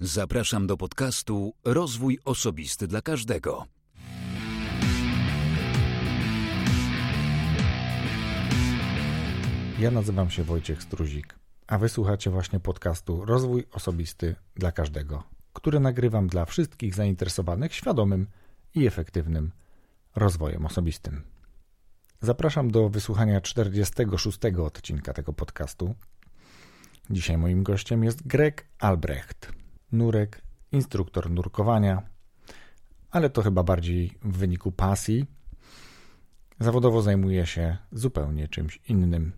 Zapraszam do podcastu Rozwój Osobisty dla Każdego. Ja nazywam się Wojciech Struzik, a wysłuchacie właśnie podcastu Rozwój Osobisty dla Każdego, który nagrywam dla wszystkich zainteresowanych świadomym i efektywnym rozwojem osobistym. Zapraszam do wysłuchania 46 odcinka tego podcastu. Dzisiaj moim gościem jest Greg Albrecht, nurek, instruktor nurkowania, ale to chyba bardziej w wyniku pasji. Zawodowo zajmuje się zupełnie czymś innym.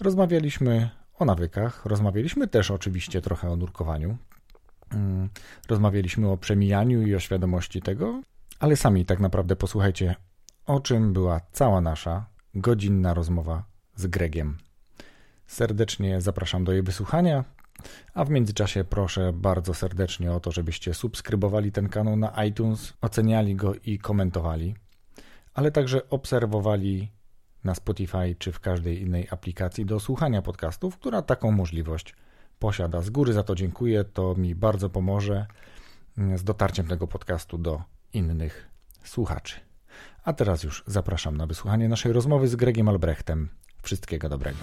Rozmawialiśmy o nawykach, rozmawialiśmy też oczywiście trochę o nurkowaniu. Mm, rozmawialiśmy o przemijaniu i o świadomości tego, ale sami tak naprawdę posłuchajcie, o czym była cała nasza godzinna rozmowa z Gregiem. Serdecznie zapraszam do jej wysłuchania, a w międzyczasie proszę bardzo serdecznie o to, żebyście subskrybowali ten kanał na iTunes, oceniali go i komentowali, ale także obserwowali na Spotify czy w każdej innej aplikacji do słuchania podcastów, która taką możliwość posiada. Z góry za to dziękuję, to mi bardzo pomoże z dotarciem tego podcastu do innych słuchaczy. A teraz już zapraszam na wysłuchanie naszej rozmowy z Gregiem Albrechtem. Wszystkiego dobrego.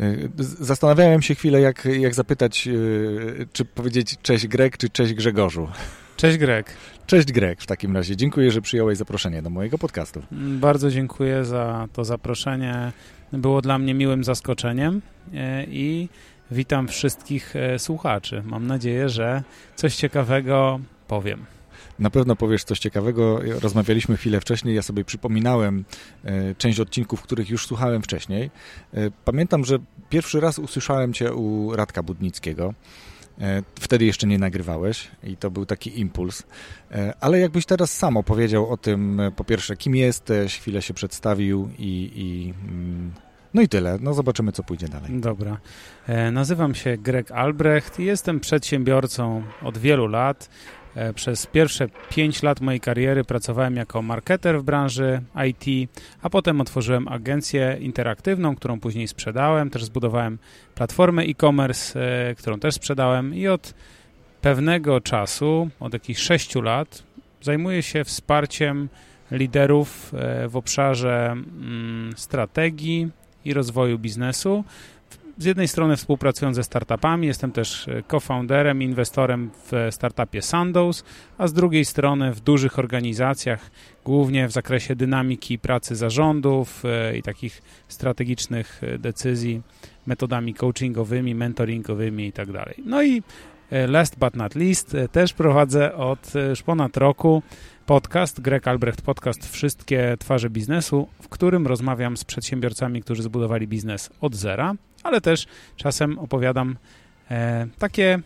Y, zastanawiałem się chwilę, jak, jak zapytać, y, czy powiedzieć cześć Greg, czy cześć Grzegorzu. Cześć Greg. Cześć Greg w takim razie. Dziękuję, że przyjąłeś zaproszenie do mojego podcastu. Bardzo dziękuję za to zaproszenie. Było dla mnie miłym zaskoczeniem y, i witam wszystkich słuchaczy. Mam nadzieję, że coś ciekawego powiem. Na pewno powiesz coś ciekawego. Rozmawialiśmy chwilę wcześniej, ja sobie przypominałem e, część odcinków, których już słuchałem wcześniej. E, pamiętam, że pierwszy raz usłyszałem Cię u Radka Budnickiego. E, wtedy jeszcze nie nagrywałeś i to był taki impuls. Ale jakbyś teraz sam opowiedział o tym, po pierwsze, kim jesteś, chwilę się przedstawił i, i mm, no i tyle. No zobaczymy, co pójdzie dalej. Dobra. nazywam się Greg Albrecht i jestem przedsiębiorcą od wielu lat. E, przez pierwsze 5 lat mojej kariery pracowałem jako marketer w branży IT, a potem otworzyłem agencję interaktywną, którą później sprzedałem. Też zbudowałem platformę e-commerce, e, którą też sprzedałem i od pewnego czasu, od jakichś 6 lat, zajmuję się wsparciem liderów e, w obszarze mm, strategii i rozwoju biznesu z jednej strony współpracując ze startupami, jestem też e, co-founderem, inwestorem w startupie Sandoz, a z drugiej strony w dużych organizacjach, głównie w zakresie dynamiki pracy zarządów e, i takich strategicznych e, decyzji metodami coachingowymi, mentoringowymi itd. Tak no i last but not least też prowadzę od już ponad roku podcast, Greg Albrecht Podcast Wszystkie twarze biznesu, w którym rozmawiam z przedsiębiorcami, którzy zbudowali biznes od zera ale też czasem opowiadam e, takie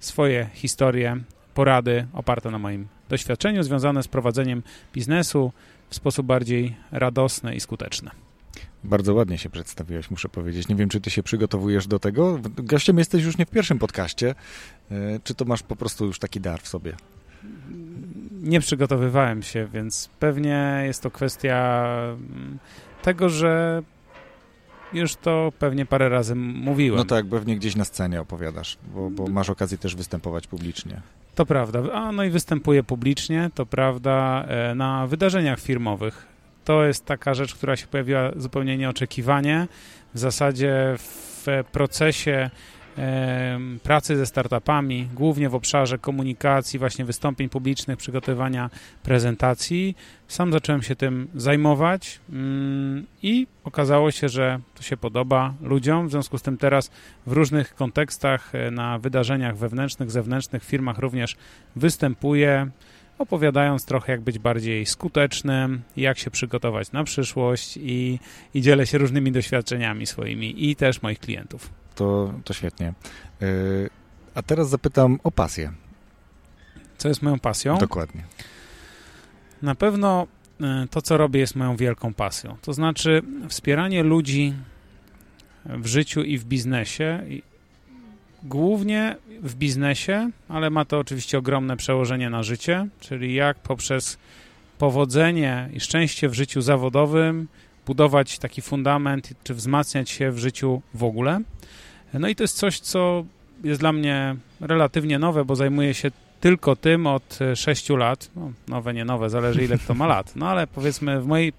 swoje historie, porady oparte na moim doświadczeniu związane z prowadzeniem biznesu w sposób bardziej radosny i skuteczny. Bardzo ładnie się przedstawiłeś, muszę powiedzieć. Nie wiem, czy ty się przygotowujesz do tego. Gościem jesteś już nie w pierwszym podcaście. E, czy to masz po prostu już taki dar w sobie? Nie przygotowywałem się, więc pewnie jest to kwestia mm, tego, że już to pewnie parę razy mówiłem. No tak, pewnie gdzieś na scenie opowiadasz, bo, bo masz okazję też występować publicznie. To prawda. A no i występuję publicznie, to prawda, e, na wydarzeniach firmowych. To jest taka rzecz, która się pojawiła zupełnie nieoczekiwanie. W zasadzie w procesie pracy ze startupami, głównie w obszarze komunikacji, właśnie wystąpień publicznych, przygotowywania prezentacji. Sam zacząłem się tym zajmować mm, i okazało się, że to się podoba ludziom. W związku z tym teraz w różnych kontekstach, e, na wydarzeniach wewnętrznych, zewnętrznych, firmach również występuję opowiadając trochę, jak być bardziej skutecznym, jak się przygotować na przyszłość i, i dzielę się różnymi doświadczeniami swoimi i też moich klientów to, to świetnie. Y, a teraz zapytam o pasję. Co jest moją pasją? Dokładnie. Na pewno y, to, co robię, jest moją wielką pasją. To znaczy wspieranie ludzi w życiu i w biznesie. Głównie w biznesie, ale ma to oczywiście ogromne przełożenie na życie, czyli jak poprzez powodzenie i szczęście w życiu zawodowym budować taki fundament, czy wzmacniać się w życiu w ogóle. No i to jest coś, co jest dla mnie relatywnie nowe, bo zajmuję się tylko tym od 6 lat. No, nowe, nie nowe, zależy ile kto ma lat. No ale powiedzmy w, mojej,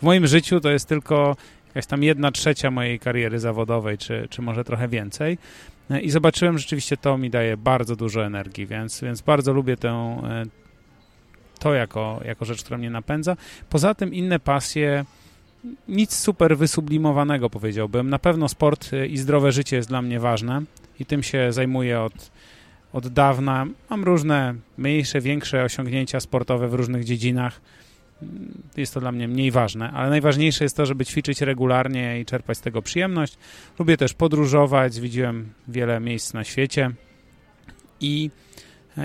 w moim życiu to jest tylko jakaś tam jedna trzecia mojej kariery zawodowej, czy, czy może trochę więcej. I zobaczyłem, rzeczywiście to mi daje bardzo dużo energii, więc, więc bardzo lubię tę, to jako, jako rzecz, która mnie napędza. Poza tym inne pasje, nic super wysublimowanego powiedziałbym. Na pewno sport i zdrowe życie jest dla mnie ważne i tym się zajmuję od, od dawna. Mam różne mniejsze, większe osiągnięcia sportowe w różnych dziedzinach. Jest to dla mnie mniej ważne, ale najważniejsze jest to, żeby ćwiczyć regularnie i czerpać z tego przyjemność. Lubię też podróżować, widziałem wiele miejsc na świecie i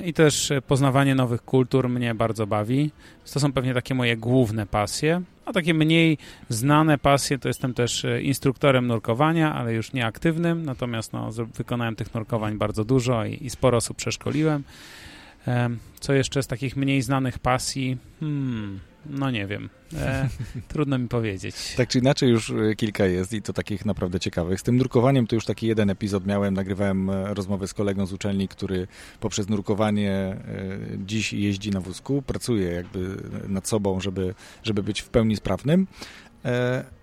i też poznawanie nowych kultur mnie bardzo bawi. To są pewnie takie moje główne pasje. A takie mniej znane pasje to jestem też e, instruktorem nurkowania, ale już nieaktywnym. Natomiast no, wykonałem tych nurkowań bardzo dużo i, i sporo osób przeszkoliłem. Co jeszcze z takich mniej znanych pasji? Hmm, no nie wiem. E, trudno mi powiedzieć. Tak czy inaczej już e, kilka jest i to takich naprawdę ciekawych. Z tym nurkowaniem to już taki jeden epizod miałem. Nagrywałem e, rozmowę z kolegą z uczelni, który poprzez nurkowanie e, dziś jeździ na wózku, pracuje jakby nad sobą, żeby, żeby być w pełni sprawnym. E,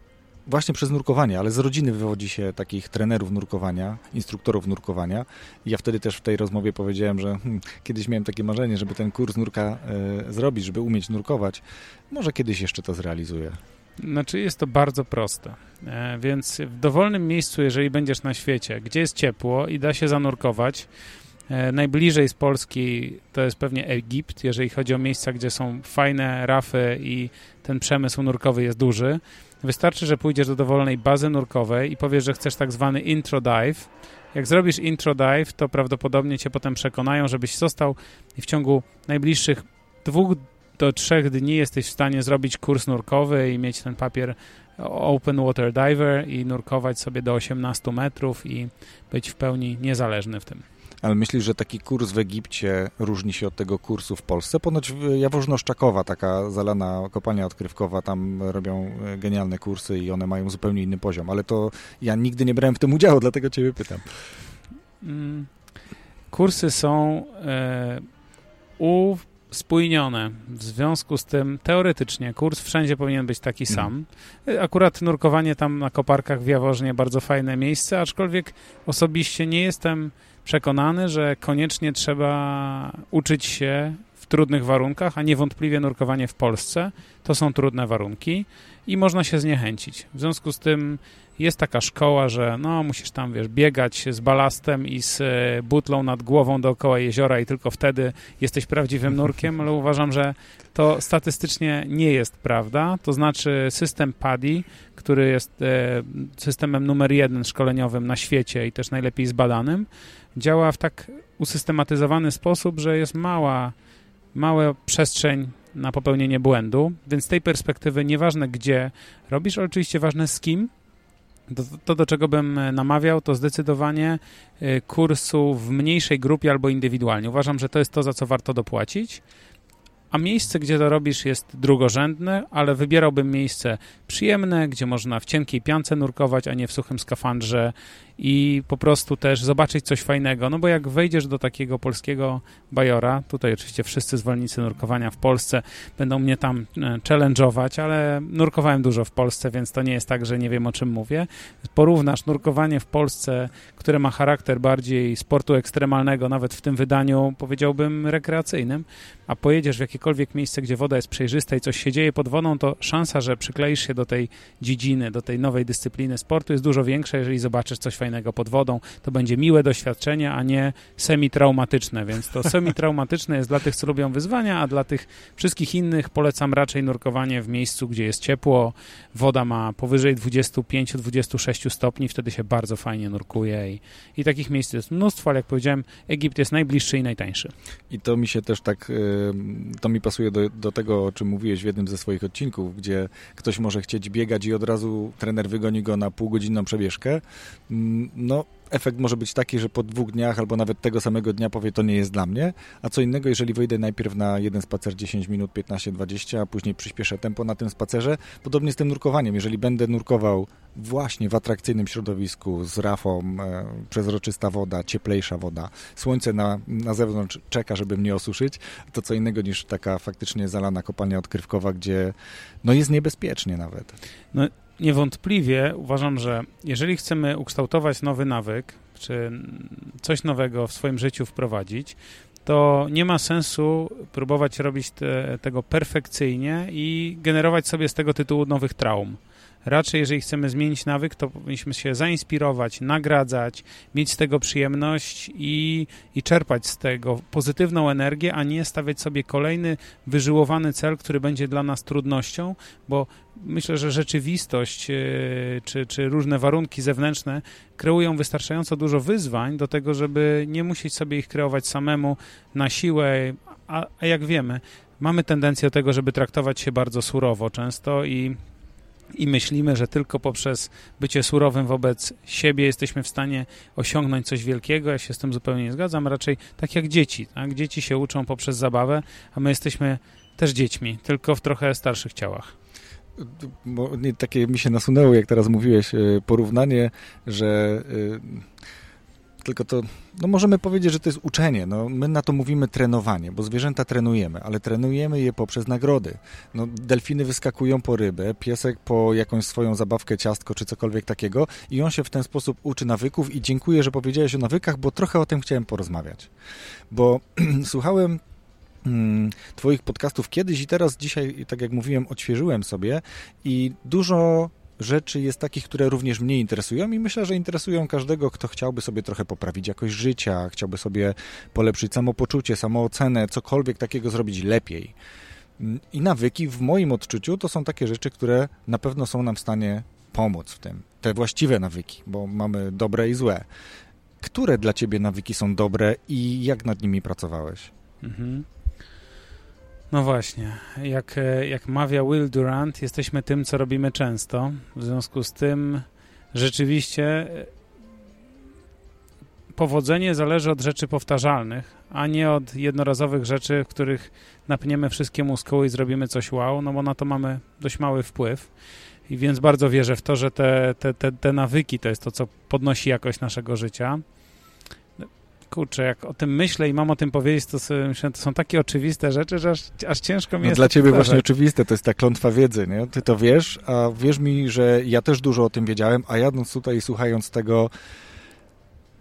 właśnie przez nurkowanie, ale z rodziny wywodzi się takich trenerów nurkowania, instruktorów nurkowania. I ja wtedy też w tej rozmowie powiedziałem, że hmm, kiedyś miałem takie marzenie, żeby ten kurs nurka e, zrobić, żeby umieć nurkować. Może kiedyś jeszcze to zrealizuję. Znaczy jest to bardzo proste, e, więc w dowolnym miejscu, jeżeli będziesz na świecie, gdzie jest ciepło i da się zanurkować, e, najbliżej z Polski to jest pewnie Egipt, jeżeli chodzi o miejsca, gdzie są fajne rafy i ten przemysł nurkowy jest duży, Wystarczy, że pójdziesz do dowolnej bazy nurkowej i powiesz, że chcesz tak zwany intro dive. Jak zrobisz intro dive, to prawdopodobnie cię potem przekonają, żebyś został i w ciągu najbliższych dwóch do trzech dni jesteś w stanie zrobić kurs nurkowy i mieć ten papier Open Water Diver i nurkować sobie do 18 metrów i być w pełni niezależny w tym. Ale myślisz, że taki kurs w Egipcie różni się od tego kursu w Polsce? Ponoć Jaworzno-Szczakowa, taka zalana kopalnia odkrywkowa, tam robią e, genialne kursy i one mają zupełnie inny poziom, ale to ja nigdy nie brałem w tym udziału, dlatego ciebie pytam. Mm, kursy są e, uspójnione. W związku z tym teoretycznie kurs wszędzie powinien być taki mhm. sam. Mm. Akurat nurkowanie tam na koparkach w Jaworznie bardzo fajne miejsce, aczkolwiek osobiście nie jestem przekonany, że koniecznie trzeba uczyć się w trudnych warunkach, a niewątpliwie nurkowanie w Polsce to są trudne warunki i można się zniechęcić. W związku z tym jest taka szkoła, że no musisz tam, wiesz, biegać z balastem i z e, butlą nad głową dookoła jeziora i tylko wtedy jesteś prawdziwym nurkiem, ale uważam, że to statystycznie nie jest prawda. To znaczy system PADI, który jest e, systemem numer jeden szkoleniowym na świecie i też najlepiej zbadanym, działa w tak usystematyzowany sposób, że jest mała, mała przestrzeń na popełnienie błędu, więc z tej perspektywy nieważne gdzie robisz, ale oczywiście ważne z kim, to, to, do czego bym namawiał, to zdecydowanie y, kursu w mniejszej grupie albo indywidualnie. Uważam, że to jest to, za co warto dopłacić. A miejsce, gdzie to robisz, jest drugorzędne, ale wybierałbym miejsce przyjemne, gdzie można w cienkiej piance nurkować, a nie w suchym skafandrze i po prostu też zobaczyć coś fajnego. No bo jak wejdziesz do takiego polskiego bajora, tutaj oczywiście wszyscy zwolennicy nurkowania w Polsce będą mnie tam e, challenge'ować, ale nurkowałem dużo w Polsce, więc to nie jest tak, że nie wiem o czym mówię. Porównasz nurkowanie w Polsce, które ma charakter bardziej sportu ekstremalnego, nawet w tym wydaniu powiedziałbym rekreacyjnym, a pojedziesz w jakiekolwiek miejsce, gdzie woda jest przejrzysta i coś się dzieje pod wodą, to szansa, że przykleisz się do tej dziedziny, do tej nowej dyscypliny sportu jest dużo większa, jeżeli zobaczysz coś fajnego pod wodą. To będzie miłe doświadczenie, a nie semi-traumatyczne, więc to semi-traumatyczne jest dla tych, co lubią wyzwania, a dla tych wszystkich innych polecam raczej nurkowanie w miejscu, gdzie jest ciepło, woda ma powyżej 25-26 stopni, wtedy się bardzo fajnie nurkuje i, i takich miejsc jest mnóstwo, ale jak powiedziałem, Egipt jest najbliższy i najtańszy. I to mi się też tak, to mi pasuje do, do tego, o czym mówiłeś w jednym ze swoich odcinków, gdzie ktoś może chcieć biegać i od razu trener wygoni go na półgodzinną przebieżkę. No, efekt może być taki, że po dwóch dniach albo nawet tego samego dnia powie, to nie jest dla mnie, a co innego, jeżeli wyjdę najpierw na jeden spacer 10 minut, 15-20, a później przyspieszę tempo na tym spacerze. Podobnie z tym nurkowaniem. Jeżeli będę nurkował właśnie w atrakcyjnym środowisku z rafą, e, przezroczysta woda, cieplejsza woda, słońce na, na zewnątrz czeka, żeby mnie osuszyć, to co innego niż taka faktycznie zalana kopalnia odkrywkowa, gdzie no jest niebezpiecznie nawet. No niewątpliwie uważam, że jeżeli chcemy ukształtować nowy nawyk, czy coś nowego w swoim życiu wprowadzić, to nie ma sensu próbować robić te, tego perfekcyjnie i generować sobie z tego tytułu nowych traum. Raczej, jeżeli chcemy zmienić nawyk, to powinniśmy się zainspirować, nagradzać, mieć z tego przyjemność i, i czerpać z tego pozytywną energię, a nie stawiać sobie kolejny wyżyłowany cel, który będzie dla nas trudnością, bo myślę, że rzeczywistość e, czy, czy różne warunki zewnętrzne kreują wystarczająco dużo wyzwań do tego, żeby nie musieć sobie ich kreować samemu na siłę, a, a jak wiemy, mamy tendencję do tego, żeby traktować się bardzo surowo często i i myślimy, że tylko poprzez bycie surowym wobec siebie jesteśmy w stanie osiągnąć coś wielkiego. Ja się z tym zupełnie nie zgadzam. Raczej tak jak dzieci. Tak? Dzieci się uczą poprzez zabawę, a my jesteśmy też dziećmi, tylko w trochę starszych ciałach. Bo nie, takie mi się nasunęło, jak teraz mówiłeś, e, porównanie, że e, tylko to, no możemy powiedzieć, że to jest uczenie. No, my na to mówimy trenowanie, bo zwierzęta trenujemy, ale trenujemy je poprzez nagrody. No, delfiny wyskakują po rybę, piesek po jakąś swoją zabawkę, ciastko czy cokolwiek takiego i on się w ten sposób uczy nawyków i dziękuję, że powiedziałeś o nawykach, bo trochę o tym chciałem porozmawiać. Bo słuchałem mm, Twoich podcastów kiedyś i teraz dzisiaj, tak jak mówiłem, odświeżyłem sobie i dużo rzeczy jest takich, które również mnie interesują i myślę, że interesują każdego, kto chciałby sobie trochę poprawić jakość życia, chciałby sobie polepszyć samopoczucie, samoocenę, cokolwiek takiego zrobić lepiej. I nawyki w moim odczuciu to są takie rzeczy, które na pewno są nam w stanie pomóc w tym. Te właściwe nawyki, bo mamy dobre i złe. Które dla ciebie nawyki są dobre i jak nad nimi pracowałeś? Mhm. No właśnie, jak, e, jak mawia Will Durant, jesteśmy tym, co robimy często. W związku z tym rzeczywiście e, powodzenie zależy od rzeczy powtarzalnych, a nie od jednorazowych rzeczy, w których napniemy wszystkie muskuły i zrobimy coś wow, no bo na to mamy dość mały wpływ. I więc bardzo wierzę w to, że te, te, te, te nawyki to jest to, co podnosi jakość naszego życia kurczę, jak o tym myślę i mam o tym powiedzieć, to, sobie myślę, to są takie oczywiste rzeczy, że aż, aż ciężko mi no jest Dla ciebie właśnie oczywiste, to jest ta klątwa wiedzy, nie? Ty to wiesz, a wierz mi, że ja też dużo o tym wiedziałem, a jadąc tutaj i słuchając tego,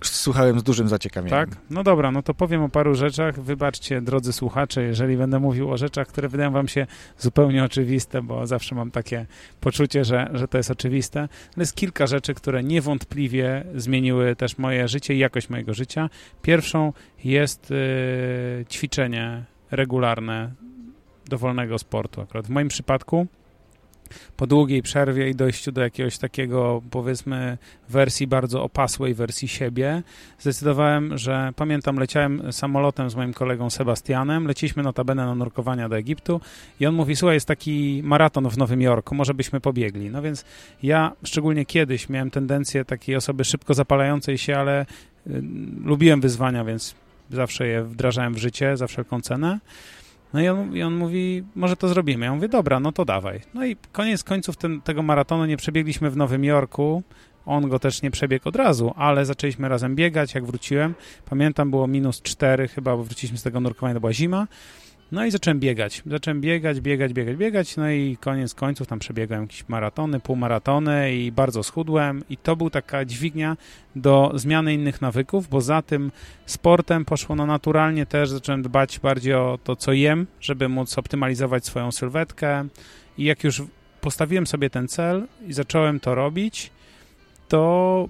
słuchałem z dużym zaciekawieniem. Tak? No dobra, no to powiem o paru rzeczach. Wybaczcie, drodzy słuchacze, jeżeli będę mówił o rzeczach, które wydają wam się zupełnie oczywiste, bo zawsze mam takie poczucie, że, że to jest oczywiste. Ale jest kilka rzeczy, które niewątpliwie zmieniły też moje życie i jakość mojego życia. Pierwszą jest yy, ćwiczenie regularne dowolnego sportu. Akurat w moim przypadku po długiej przerwie i dojściu do jakiegoś takiego, powiedzmy, wersji bardzo opasłej wersji siebie, zdecydowałem, że pamiętam, leciałem samolotem z moim kolegą Sebastianem, leciliśmy notabene na nurkowania do Egiptu i on mówi, słuchaj, jest taki maraton w Nowym Jorku, może byśmy pobiegli. No więc ja, szczególnie kiedyś, miałem tendencję takiej osoby szybko zapalającej się, ale y, lubiłem wyzwania, więc zawsze je wdrażałem w życie za wszelką cenę. No i on, i on mówi, może to zrobimy. Ja mówię, dobra, no to dawaj. No i koniec końców ten, tego maratonu nie przebiegliśmy w Nowym Jorku. On go też nie przebiegł od razu, ale zaczęliśmy razem biegać, jak wróciłem. Pamiętam, było minus 4 chyba, bo wróciliśmy z tego nurkowania, to była zima. No i zacząłem biegać. Zacząłem biegać, biegać, biegać, biegać. No i koniec końców tam przebiegłem jakieś maratony, półmaratony i bardzo schudłem. I to był taka dźwignia do zmiany innych nawyków, bo za tym sportem poszło no naturalnie też. Zacząłem dbać bardziej o to, co jem, żeby móc optymalizować swoją sylwetkę. I jak już postawiłem sobie ten cel i zacząłem to robić, to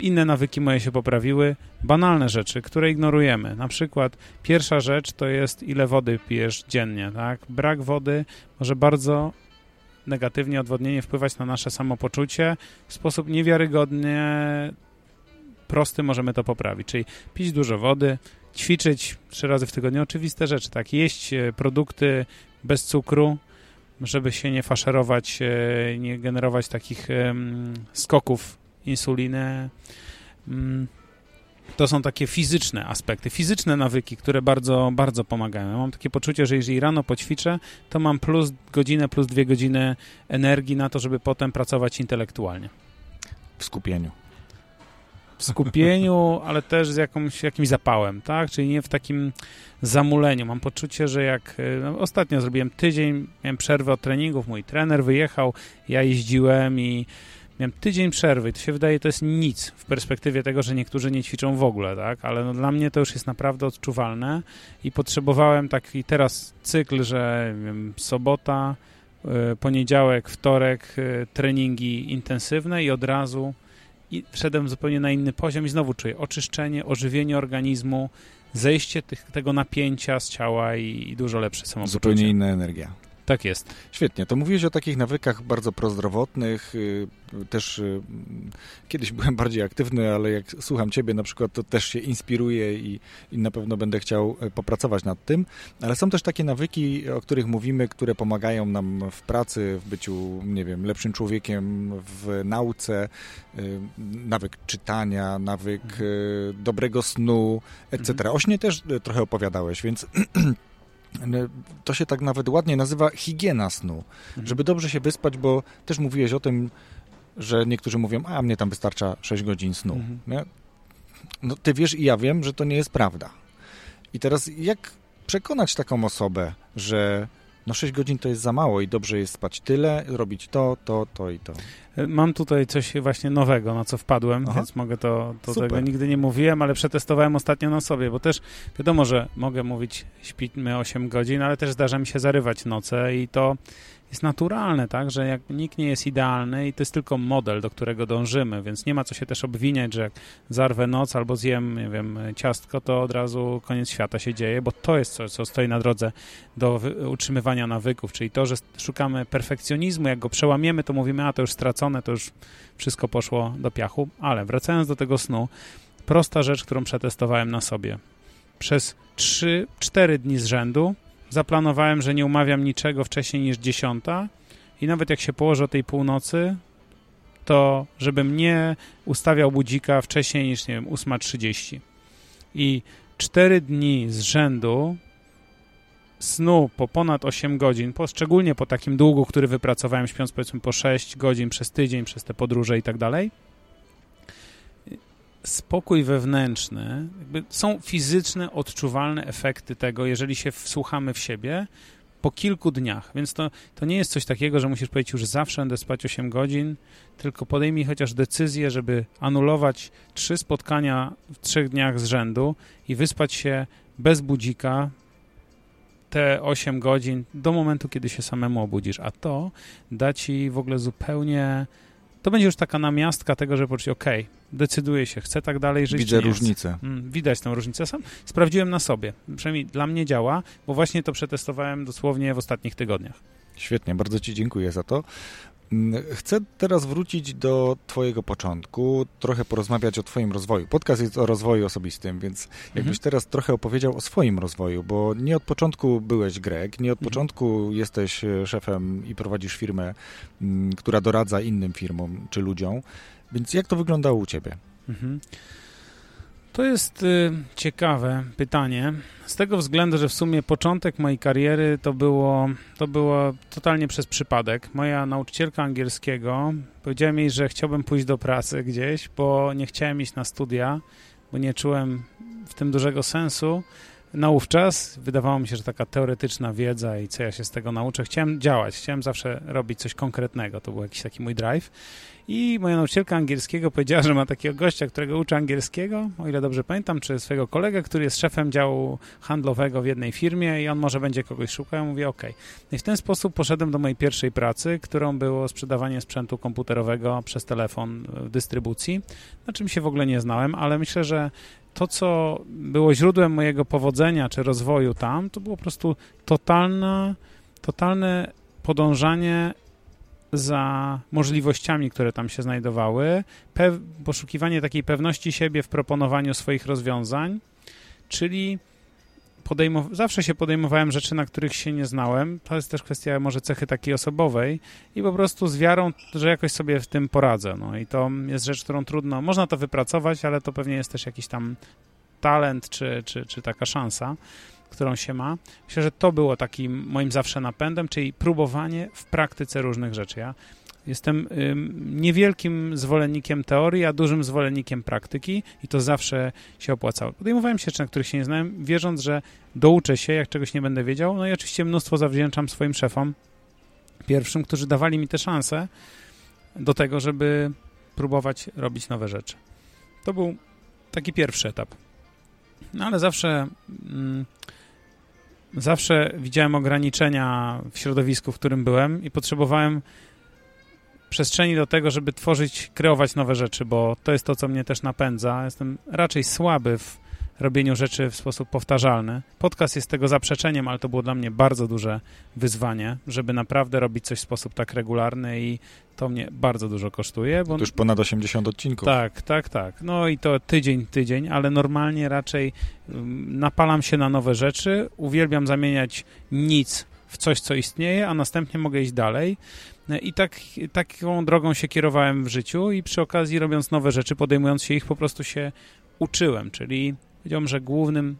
inne nawyki moje się poprawiły, banalne rzeczy, które ignorujemy. Na przykład pierwsza rzecz to jest ile wody pijesz dziennie, tak? Brak wody może bardzo negatywnie odwodnienie wpływać na nasze samopoczucie. W sposób niewiarygodnie prosty możemy to poprawić, czyli pić dużo wody, ćwiczyć trzy razy w tygodniu, oczywiste rzeczy, tak? Jeść e, produkty bez cukru, żeby się nie faszerować, e, nie generować takich skoków insuliny, mm, to są takie fizyczne aspekty, fizyczne nawyki, które bardzo, bardzo pomagają. Ja mam takie poczucie, że jeżeli rano poćwiczę, to mam plus godzinę, plus dwie godziny energii na to, żeby potem pracować intelektualnie. W skupieniu. W skupieniu, ale też z jakąś, jakimś zapałem, tak? Czyli nie w takim zamuleniu. Mam poczucie, że jak no, ostatnio zrobiłem tydzień, miałem przerwę od treningów, mój trener wyjechał, ja jeździłem i Miałem tydzień przerwy i to się wydaje, to jest nic w perspektywie tego, że niektórzy nie ćwiczą w ogóle, tak? Ale no dla mnie to już jest naprawdę odczuwalne i potrzebowałem taki teraz cykl, że wiem, sobota, y, poniedziałek, wtorek, y, treningi intensywne i od razu i wszedłem zupełnie na inny poziom i znowu czuję oczyszczenie, ożywienie organizmu, zejście tych, tego napięcia z ciała i, i dużo lepsze samopoczucie. Zupełnie inna energia. Tak jest. Świetnie. To mówiłeś o takich nawykach bardzo prozdrowotnych. Y, też y, kiedyś byłem bardziej aktywny, ale jak słucham ciebie na przykład, to też się inspiruję i, i na pewno będę chciał e, popracować nad tym. Ale są też takie nawyki, o których mówimy, które pomagają nam w pracy, w byciu, nie wiem, lepszym człowiekiem, w nauce. Y, nawyk czytania, nawyk mhm. dobrego snu, etc. O śnie też trochę opowiadałeś, więc to się tak nawet ładnie nazywa higiena snu. Mhm. Żeby dobrze się wyspać, bo też mówiłeś o tym, że niektórzy mówią, a mnie tam wystarcza 6 godzin snu. Mhm. No ty wiesz i ja wiem, że to nie jest prawda. I teraz jak przekonać taką osobę, że no 6 godzin to jest za mało i dobrze jest spać tyle, robić to, to, to i to. Mam tutaj coś właśnie nowego, na co wpadłem, Aha. więc mogę to, to tego nigdy nie mówiłem, ale przetestowałem ostatnio na sobie, bo też wiadomo, że mogę mówić śpimy 8 godzin, ale też zdarza mi się zarywać noce i to jest naturalne, tak, że jak nikt nie jest idealny i to jest tylko model, do którego dążymy, więc nie ma co się też obwiniać, że jak zarwę noc albo zjem, nie wiem, ciastko, to od razu koniec świata się dzieje, bo to jest coś, co stoi na drodze do utrzymywania nawyków, czyli to, że szukamy perfekcjonizmu, jak go przełamiemy, to mówimy, a to już stracone, to już wszystko poszło do piachu, ale wracając do tego snu, prosta rzecz, którą przetestowałem na sobie. Przez 3-4 dni z rzędu zaplanowałem, że nie umawiam niczego wcześniej niż dziesiąta i nawet jak się położę o tej północy, to żebym nie ustawiał budzika wcześniej niż, nie wiem, 8.30. I cztery dni z rzędu snu po ponad 8 godzin, po, szczególnie po takim długu, który wypracowałem śpiąc powiedzmy po 6 godzin przez tydzień, przez te podróże i tak dalej, spokój wewnętrzny, są fizyczne, odczuwalne efekty tego, jeżeli się wsłuchamy w siebie po kilku dniach. Więc to, to nie jest coś takiego, że musisz powiedzieć już zawsze będę spać 8 godzin, tylko podejmij chociaż decyzję, żeby anulować trzy spotkania w trzech dniach z rzędu i wyspać się bez budzika te 8 godzin do momentu, kiedy się samemu obudzisz. A to da ci w ogóle zupełnie to będzie już taka namiastka tego, że poczuć, ok, decyduję się, chcę tak dalej żyć. Widzę różnicę. Mm, widać tę różnicę. Sam sprawdziłem na sobie. Przynajmniej dla mnie działa, bo właśnie to przetestowałem dosłownie w ostatnich tygodniach. Świetnie, bardzo Ci dziękuję za to. Mm, chcę teraz wrócić do Twojego początku, trochę porozmawiać o Twoim rozwoju. Podcast jest o rozwoju osobistym, więc jakbyś mhm. teraz trochę opowiedział o swoim rozwoju, bo nie od początku byłeś Greg, nie od mhm. początku jesteś e, szefem i prowadzisz firmę, mm, która doradza innym firmom czy ludziom, więc jak to wyglądało u Ciebie? Mhm. To jest y, ciekawe pytanie, z tego względu, że w sumie początek mojej kariery to było, to było totalnie przez przypadek. Moja nauczycielka angielskiego powiedziała mi, że chciałbym pójść do pracy gdzieś, bo nie chciałem iść na studia, bo nie czułem w tym dużego sensu. Naówczas wydawało mi się, że taka teoretyczna wiedza i co ja się z tego nauczę. Chciałem działać, chciałem zawsze robić coś konkretnego. To był jakiś taki mój drive. I moja nauczycielka angielskiego powiedziała, że ma takiego gościa, którego uczy angielskiego, o ile dobrze pamiętam, czy swojego kolegę, który jest szefem działu handlowego w jednej firmie i on może będzie kogoś szukał. Ja mówię, ok. No I w ten sposób poszedłem do mojej pierwszej pracy, którą było sprzedawanie sprzętu komputerowego przez telefon w dystrybucji, na czym się w ogóle nie znałem, ale myślę, że to, co było źródłem mojego powodzenia czy rozwoju tam, to było po prostu totalne, totalne podążanie za możliwościami, które tam się znajdowały, poszukiwanie takiej pewności siebie w proponowaniu swoich rozwiązań, czyli zawsze się podejmowałem rzeczy, na których się nie znałem. To jest też kwestia może cechy takiej osobowej i po prostu z wiarą, że jakoś sobie w tym poradzę. No i to jest rzecz, którą trudno, można to wypracować, ale to pewnie jest też jakiś tam talent czy, czy, czy taka szansa, którą się ma. Myślę, że to było takim moim zawsze napędem, czyli próbowanie w praktyce różnych rzeczy. Ja Jestem niewielkim zwolennikiem teorii, a dużym zwolennikiem praktyki i to zawsze się opłacało. Podejmowałem się rzeczy, na których się nie znałem, wierząc, że douczę się, jak czegoś nie będę wiedział. No i oczywiście mnóstwo zawdzięczam swoim szefom, pierwszym, którzy dawali mi te szanse do tego, żeby próbować robić nowe rzeczy. To był taki pierwszy etap. No ale zawsze... Mm, zawsze widziałem ograniczenia w środowisku, w którym byłem i potrzebowałem przestrzeni do tego, żeby tworzyć, kreować nowe rzeczy, bo to jest to, co mnie też napędza. Jestem raczej słaby w robieniu rzeczy w sposób powtarzalny. Podcast jest tego zaprzeczeniem, ale to było dla mnie bardzo duże wyzwanie, żeby naprawdę robić coś w sposób tak regularny i to mnie bardzo dużo kosztuje. Bo... To już ponad 80 odcinków. Tak, tak, tak. No i to tydzień, tydzień, ale normalnie raczej um, napalam się na nowe rzeczy, uwielbiam zamieniać nic w coś, co istnieje, a następnie mogę iść dalej. I tak, taką drogą się kierowałem w życiu i przy okazji robiąc nowe rzeczy, podejmując się ich, po prostu się uczyłem, czyli powiedziałbym, że głównym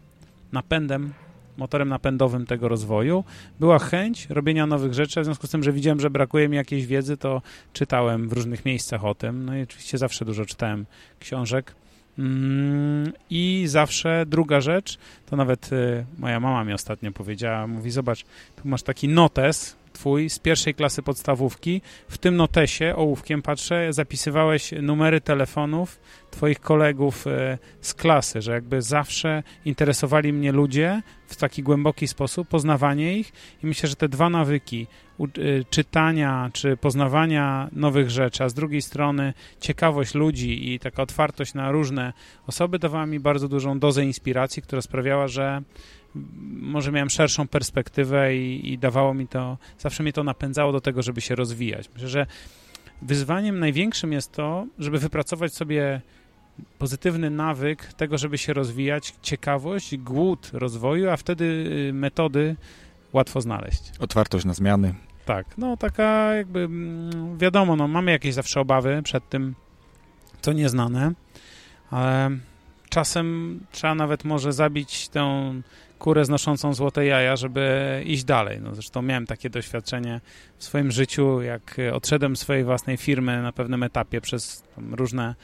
napędem, motorem napędowym tego rozwoju była chęć robienia nowych rzeczy, w związku z tym, że widziałem, że brakuje mi jakiejś wiedzy, to czytałem w różnych miejscach o tym, no i oczywiście zawsze dużo czytałem książek, mm, i zawsze druga rzecz, to nawet y, moja mama mi ostatnio powiedziała, mówi, zobacz, tu masz taki notes, twój z pierwszej klasy podstawówki. W tym notesie, ołówkiem patrzę, zapisywałeś numery telefonów twoich kolegów e, z klasy, że jakby zawsze interesowali mnie ludzie w taki głęboki sposób, poznawanie ich i myślę, że te dwa nawyki e, czytania czy poznawania nowych rzeczy, a z drugiej strony ciekawość ludzi i taka otwartość na różne osoby dawała mi bardzo dużą dozę inspiracji, która sprawiała, że może miałem szerszą perspektywę i, i dawało mi to, zawsze mnie to napędzało do tego, żeby się rozwijać. Myślę, że wyzwaniem największym jest to, żeby wypracować sobie pozytywny nawyk tego, żeby się rozwijać, ciekawość, głód rozwoju, a wtedy y, metody łatwo znaleźć. Otwartość na zmiany. Tak, no taka jakby, mm, wiadomo, no mamy jakieś zawsze obawy przed tym, co nieznane, ale czasem trzeba nawet może zabić tę kurę znoszącą złote jaja, żeby iść dalej. No, zresztą miałem takie doświadczenie w swoim życiu, jak odszedłem swojej własnej firmy na pewnym etapie przez różne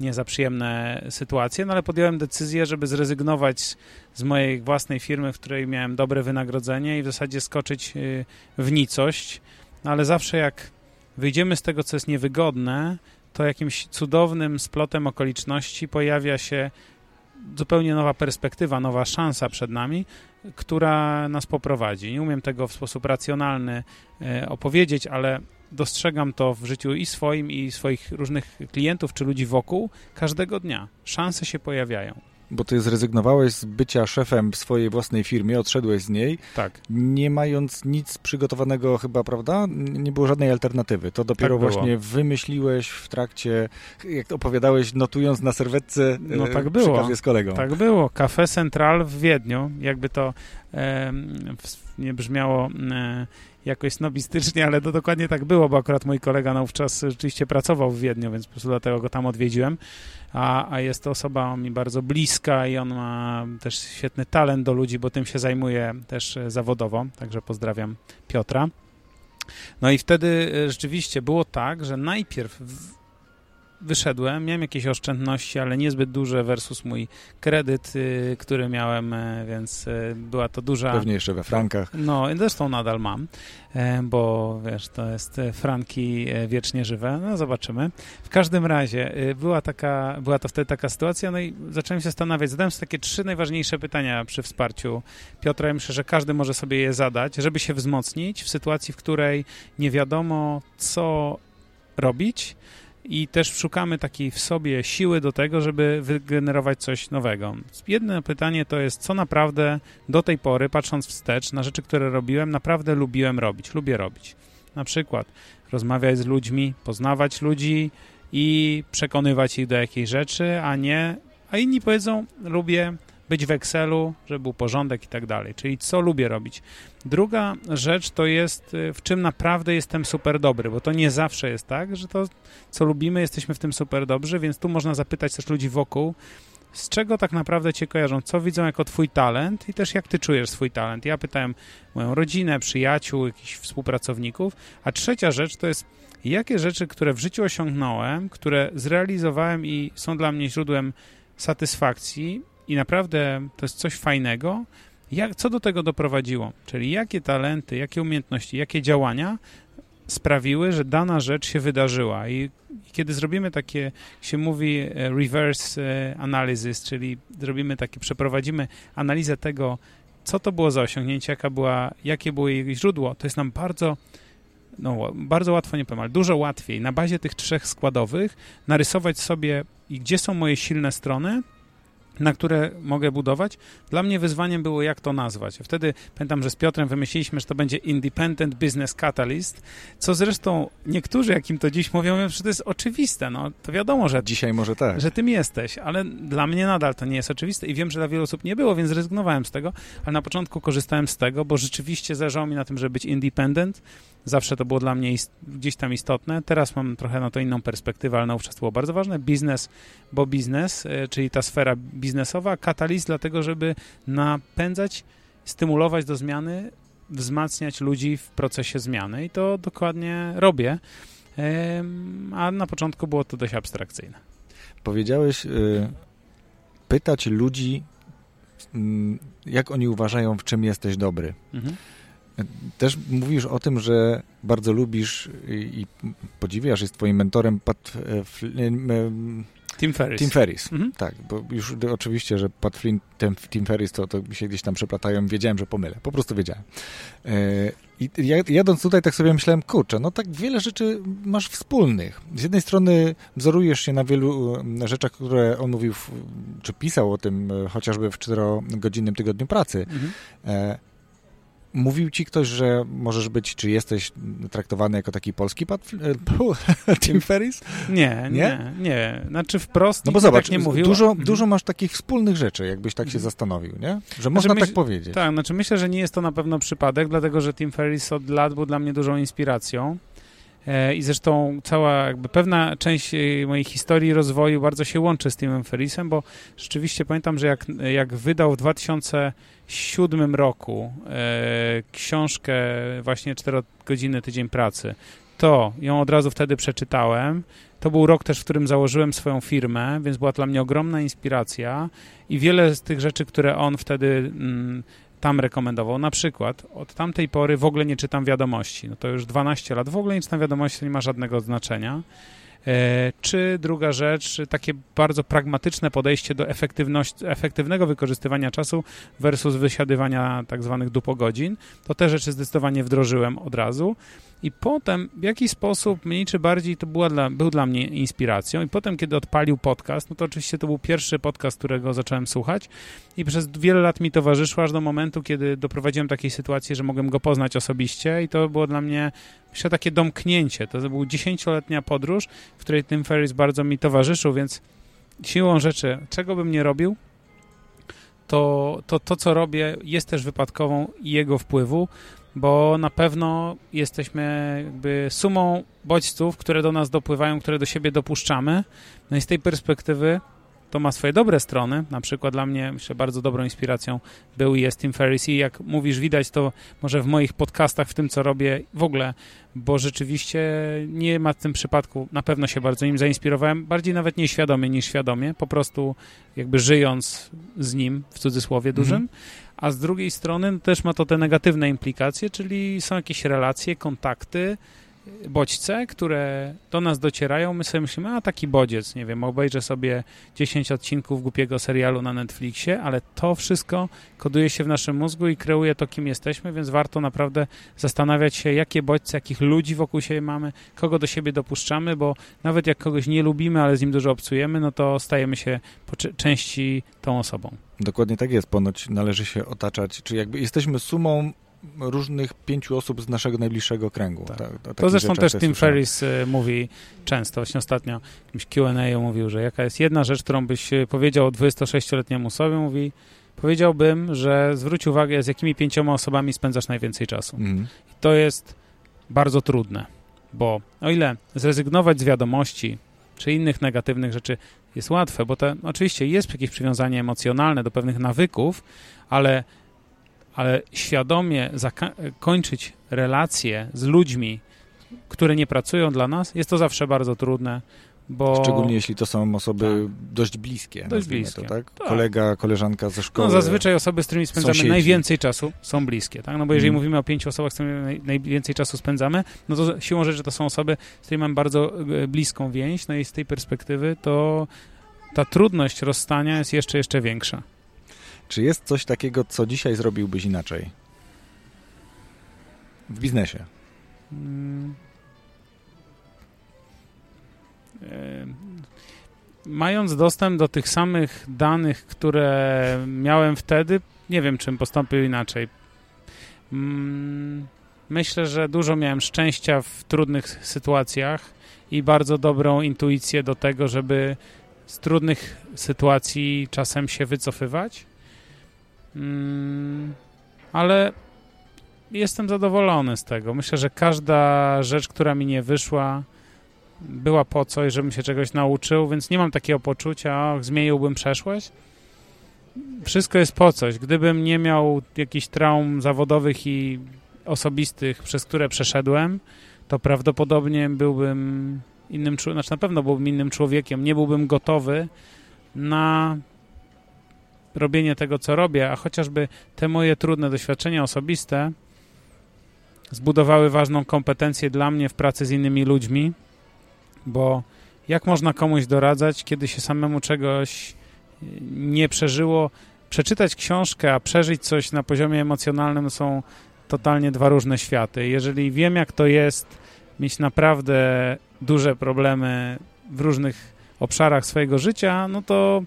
niezaprzyjemne sytuacje, no ale podjąłem decyzję, żeby zrezygnować z mojej własnej firmy, w której miałem dobre wynagrodzenie i w zasadzie skoczyć y, w nicość, no ale zawsze jak wyjdziemy z tego, co jest niewygodne, to jakimś cudownym splotem okoliczności pojawia się zupełnie nowa perspektywa, nowa szansa przed nami, która nas poprowadzi. Nie umiem tego w sposób racjonalny e, opowiedzieć, ale dostrzegam to w życiu i swoim, i swoich różnych klientów czy ludzi wokół każdego dnia. Szanse się pojawiają. Bo ty zrezygnowałeś z bycia szefem w swojej własnej firmie, odszedłeś z niej, tak. nie mając nic przygotowanego chyba, prawda? Nie było żadnej alternatywy. To dopiero tak właśnie wymyśliłeś w trakcie, jak opowiadałeś, notując na serwetce no, tak było. przy kawie z kolegą. Tak było. Cafe Central w Wiedniu, jakby to e, nie brzmiało... E, jakoś snobistycznie, ale to dokładnie tak było, bo akurat mój kolega naówczas rzeczywiście pracował w Wiedniu, więc po prostu dlatego go tam odwiedziłem, a, a jest to osoba mi bardzo bliska i on ma też świetny talent do ludzi, bo tym się zajmuje też zawodowo, także pozdrawiam Piotra. No i wtedy e, rzeczywiście było tak, że najpierw wyszedłem, miałem jakieś oszczędności, ale niezbyt duże versus mój kredyt, y, który miałem, e, więc e, była to duża... Pewnie jeszcze we frankach. No, zresztą nadal mam, e, bo wiesz, to jest franki wiecznie żywe, no zobaczymy. W każdym razie była taka, była to wtedy taka sytuacja, no i zacząłem się zastanawiać, zadałem sobie takie trzy najważniejsze pytania przy wsparciu Piotra, ja myślę, że każdy może sobie je zadać, żeby się wzmocnić w sytuacji, w której nie wiadomo, co robić, i też szukamy takiej w sobie siły do tego, żeby wygenerować coś nowego. Jedno pytanie to jest, co naprawdę do tej pory, patrząc wstecz na rzeczy, które robiłem, naprawdę lubiłem robić, lubię robić. Na przykład rozmawiać z ludźmi, poznawać ludzi i przekonywać ich do jakiejś rzeczy, a nie, a inni powiedzą, lubię być w Excelu, żeby był porządek i tak dalej, czyli co lubię robić. Druga rzecz to jest, y, w czym naprawdę jestem super dobry, bo to nie zawsze jest tak, że to, co lubimy, jesteśmy w tym super dobrzy, więc tu można zapytać też ludzi wokół, z czego tak naprawdę cię kojarzą, co widzą jako twój talent i też jak ty czujesz swój talent. Ja pytałem moją rodzinę, przyjaciół, jakichś współpracowników, a trzecia rzecz to jest jakie rzeczy, które w życiu osiągnąłem, które zrealizowałem i są dla mnie źródłem satysfakcji i naprawdę to jest coś fajnego, jak, co do tego doprowadziło? Czyli jakie talenty, jakie umiejętności, jakie działania sprawiły, że dana rzecz się wydarzyła. I, kiedy zrobimy takie, się mówi e, reverse e, analysis, czyli zrobimy takie, przeprowadzimy analizę tego, co to było za osiągnięcie, jaka była, jakie było jej źródło, to jest nam bardzo no, bardzo łatwo nie powiem, ale dużo łatwiej na bazie tych trzech składowych narysować sobie, gdzie są moje silne strony, na które mogę budować. Dla mnie wyzwaniem było, jak to nazwać. Wtedy pamiętam, że z Piotrem wymyśliliśmy, że to będzie Independent Business Catalyst, co zresztą niektórzy, jakim to dziś mówią, mówią, że to jest oczywiste. No, to wiadomo, że... Dzisiaj może tak. Że tym jesteś, ale dla mnie nadal to nie jest oczywiste i wiem, że dla wielu osób nie było, więc zrezygnowałem z tego, ale na początku korzystałem z tego, bo rzeczywiście zależało mi na tym, żeby być independent, Zawsze to było dla mnie gdzieś tam istotne. Teraz mam trochę na to inną perspektywę, ale wówczas to było bardzo ważne. Biznes, bo biznes, e, czyli ta sfera biznesowa, katalizm dlatego, żeby napędzać, stymulować do zmiany, wzmacniać ludzi w procesie zmiany i to dokładnie robię. A na początku było to dość abstrakcyjne. Powiedziałeś, y, pytać ludzi, mm, jak oni uważają, w czym jesteś dobry. Mhm. Też mówisz o tym, że bardzo lubisz i podziwiasz, jest twoim mentorem Pat, e, e, Tim Ferris. Tim Ferris, mhm. tak, bo już oczywiście, że Pat Flynn, Tim Ferris, to, to mi się gdzieś tam przeplatają, wiedziałem, że pomylę, po prostu wiedziałem. E, I jadąc tutaj tak sobie myślałem, kurczę, no tak wiele rzeczy masz wspólnych. Z jednej strony wzorujesz się na wielu rzeczach, które on mówił, czy pisał o tym chociażby w czterogodzinnym tygodniu pracy, mhm Mówił ci ktoś, że możesz być, czy jesteś traktowany jako taki polski Pat, e, Tim Ferris? Nie, nie, nie, nie. Znaczy wprost no bo zobacz, tak nie mówił. Dużo, mhm. dużo masz takich wspólnych rzeczy, jakbyś tak się mhm. zastanowił, nie? Że znaczy można myśl, tak powiedzieć. Tak, znaczy myślę, że nie jest to na pewno przypadek, dlatego że Tim Ferris od lat był dla mnie dużą inspiracją. E, I zresztą cała, jakby pewna część e, mojej historii rozwoju bardzo się łączy z Timem Ferrisem, bo rzeczywiście pamiętam, że jak, jak wydał w 2007 roku e, książkę właśnie 4 godziny tydzień pracy, to ją od razu wtedy przeczytałem. To był rok też, w którym założyłem swoją firmę, więc była dla mnie ogromna inspiracja i wiele z tych rzeczy, które on wtedy mm, tam rekomendował. Na przykład od tamtej pory w ogóle nie czytam wiadomości. No to już 12 lat w ogóle nie czytam wiadomości, to nie ma żadnego znaczenia. E, czy druga rzecz, takie bardzo pragmatyczne podejście do efektywnego wykorzystywania czasu versus wysiadywania tak zwanych dupogodzin. To te rzeczy zdecydowanie wdrożyłem od razu. I potem w jakiś sposób, mniej czy bardziej, to była dla, był dla mnie inspiracją. I potem, kiedy odpalił podcast, no to oczywiście to był pierwszy podcast, którego zacząłem słuchać. I przez wiele lat mi towarzyszył, aż do momentu, kiedy doprowadziłem do takiej sytuacji, że mogłem go poznać osobiście. I to było dla mnie, myślę, takie domknięcie. To była dziesięcioletnia podróż, w której Tim Ferris bardzo mi towarzyszył, więc siłą rzeczy, czego bym nie robił, to, to to, co robię, jest też wypadkową jego wpływu bo na pewno jesteśmy jakby sumą bodźców, które do nas dopływają, które do siebie dopuszczamy. No i z tej perspektywy to ma swoje dobre strony. Na przykład dla mnie, myślę, bardzo dobrą inspiracją był i jest Tim Ferriss i jak mówisz, widać to może w moich podcastach, w tym, co robię w ogóle, bo rzeczywiście nie ma w tym przypadku, na pewno się bardzo nim zainspirowałem, bardziej nawet nieświadomie niż świadomie, po prostu jakby żyjąc z nim, w cudzysłowie dużym, mhm a z drugiej strony też ma to te negatywne implikacje, czyli są jakieś relacje, kontakty, bodźce, które do nas docierają, my sobie myślimy, a taki bodziec, nie wiem, obejrzę sobie 10 odcinków głupiego serialu na Netflixie, ale to wszystko koduje się w naszym mózgu i kreuje to, kim jesteśmy, więc warto naprawdę zastanawiać się, jakie bodźce, jakich ludzi wokół siebie mamy, kogo do siebie dopuszczamy, bo nawet jak kogoś nie lubimy, ale z nim dużo obcujemy, no to stajemy się po części tą osobą. Dokładnie tak jest, ponoć należy się otaczać, czy jakby jesteśmy sumą różnych pięciu osób z naszego najbliższego kręgu. Tak. Ta, to zresztą też Tim Ferris y, mówi często, właśnie ostatnio w jakimś Q&A mówił, że jaka jest jedna rzecz, którą byś y, powiedział 26-letniemu sobie, mówi powiedziałbym, że zwróć uwagę, z jakimi pięcioma osobami spędzasz najwięcej czasu. Mhm. I to jest bardzo trudne, bo o ile zrezygnować z wiadomości czy innych negatywnych rzeczy jest łatwe, bo to oczywiście jest jakieś przywiązanie emocjonalne do pewnych nawyków, ale, ale świadomie kończyć relacje z ludźmi, które nie pracują dla nas, jest to zawsze bardzo trudne. Bo... Szczególnie jeśli to są osoby tak. dość bliskie. Dość bliskie. To, tak? tak? Kolega, koleżanka ze szkoły. No zazwyczaj osoby, z którymi spędzamy sąsiedzi. najwięcej czasu, są bliskie. Tak? No bo jeżeli Mm. mówimy o pięciu osobach, z którymi najwięcej czasu spędzamy, no to siłą rzeczy to są osoby, z którymi mamy bardzo e, bliską więź, no i z tej perspektywy to ta trudność rozstania jest jeszcze, jeszcze większa. Czy jest coś takiego, co dzisiaj zrobiłbyś inaczej? W biznesie. Hmm. Mając dostęp do tych samych danych, które miałem wtedy, nie wiem, czym postąpił inaczej. Mm, myślę, że dużo miałem szczęścia w trudnych sytuacjach i bardzo dobrą intuicję do tego, żeby z trudnych sytuacji czasem się wycofywać. Mm, ale jestem zadowolony z tego. Myślę, że każda rzecz, która mi nie wyszła, była po coś, żebym się czegoś nauczył, więc nie mam takiego poczucia, zmieniłbym przeszłość. Wszystko jest po coś. Gdybym nie miał jakichś traum zawodowych i osobistych, przez które przeszedłem, to prawdopodobnie byłbym innym znaczy na pewno byłbym innym człowiekiem, nie byłbym gotowy na robienie tego, co robię, a chociażby te moje trudne doświadczenia osobiste zbudowały ważną kompetencję dla mnie w pracy z innymi ludźmi, bo jak można komuś doradzać, kiedy się samemu czegoś nie przeżyło? Przeczytać książkę, a przeżyć coś na poziomie emocjonalnym są totalnie dwa różne światy. Jeżeli wiem, jak to jest mieć naprawdę duże problemy w różnych obszarach swojego życia, no to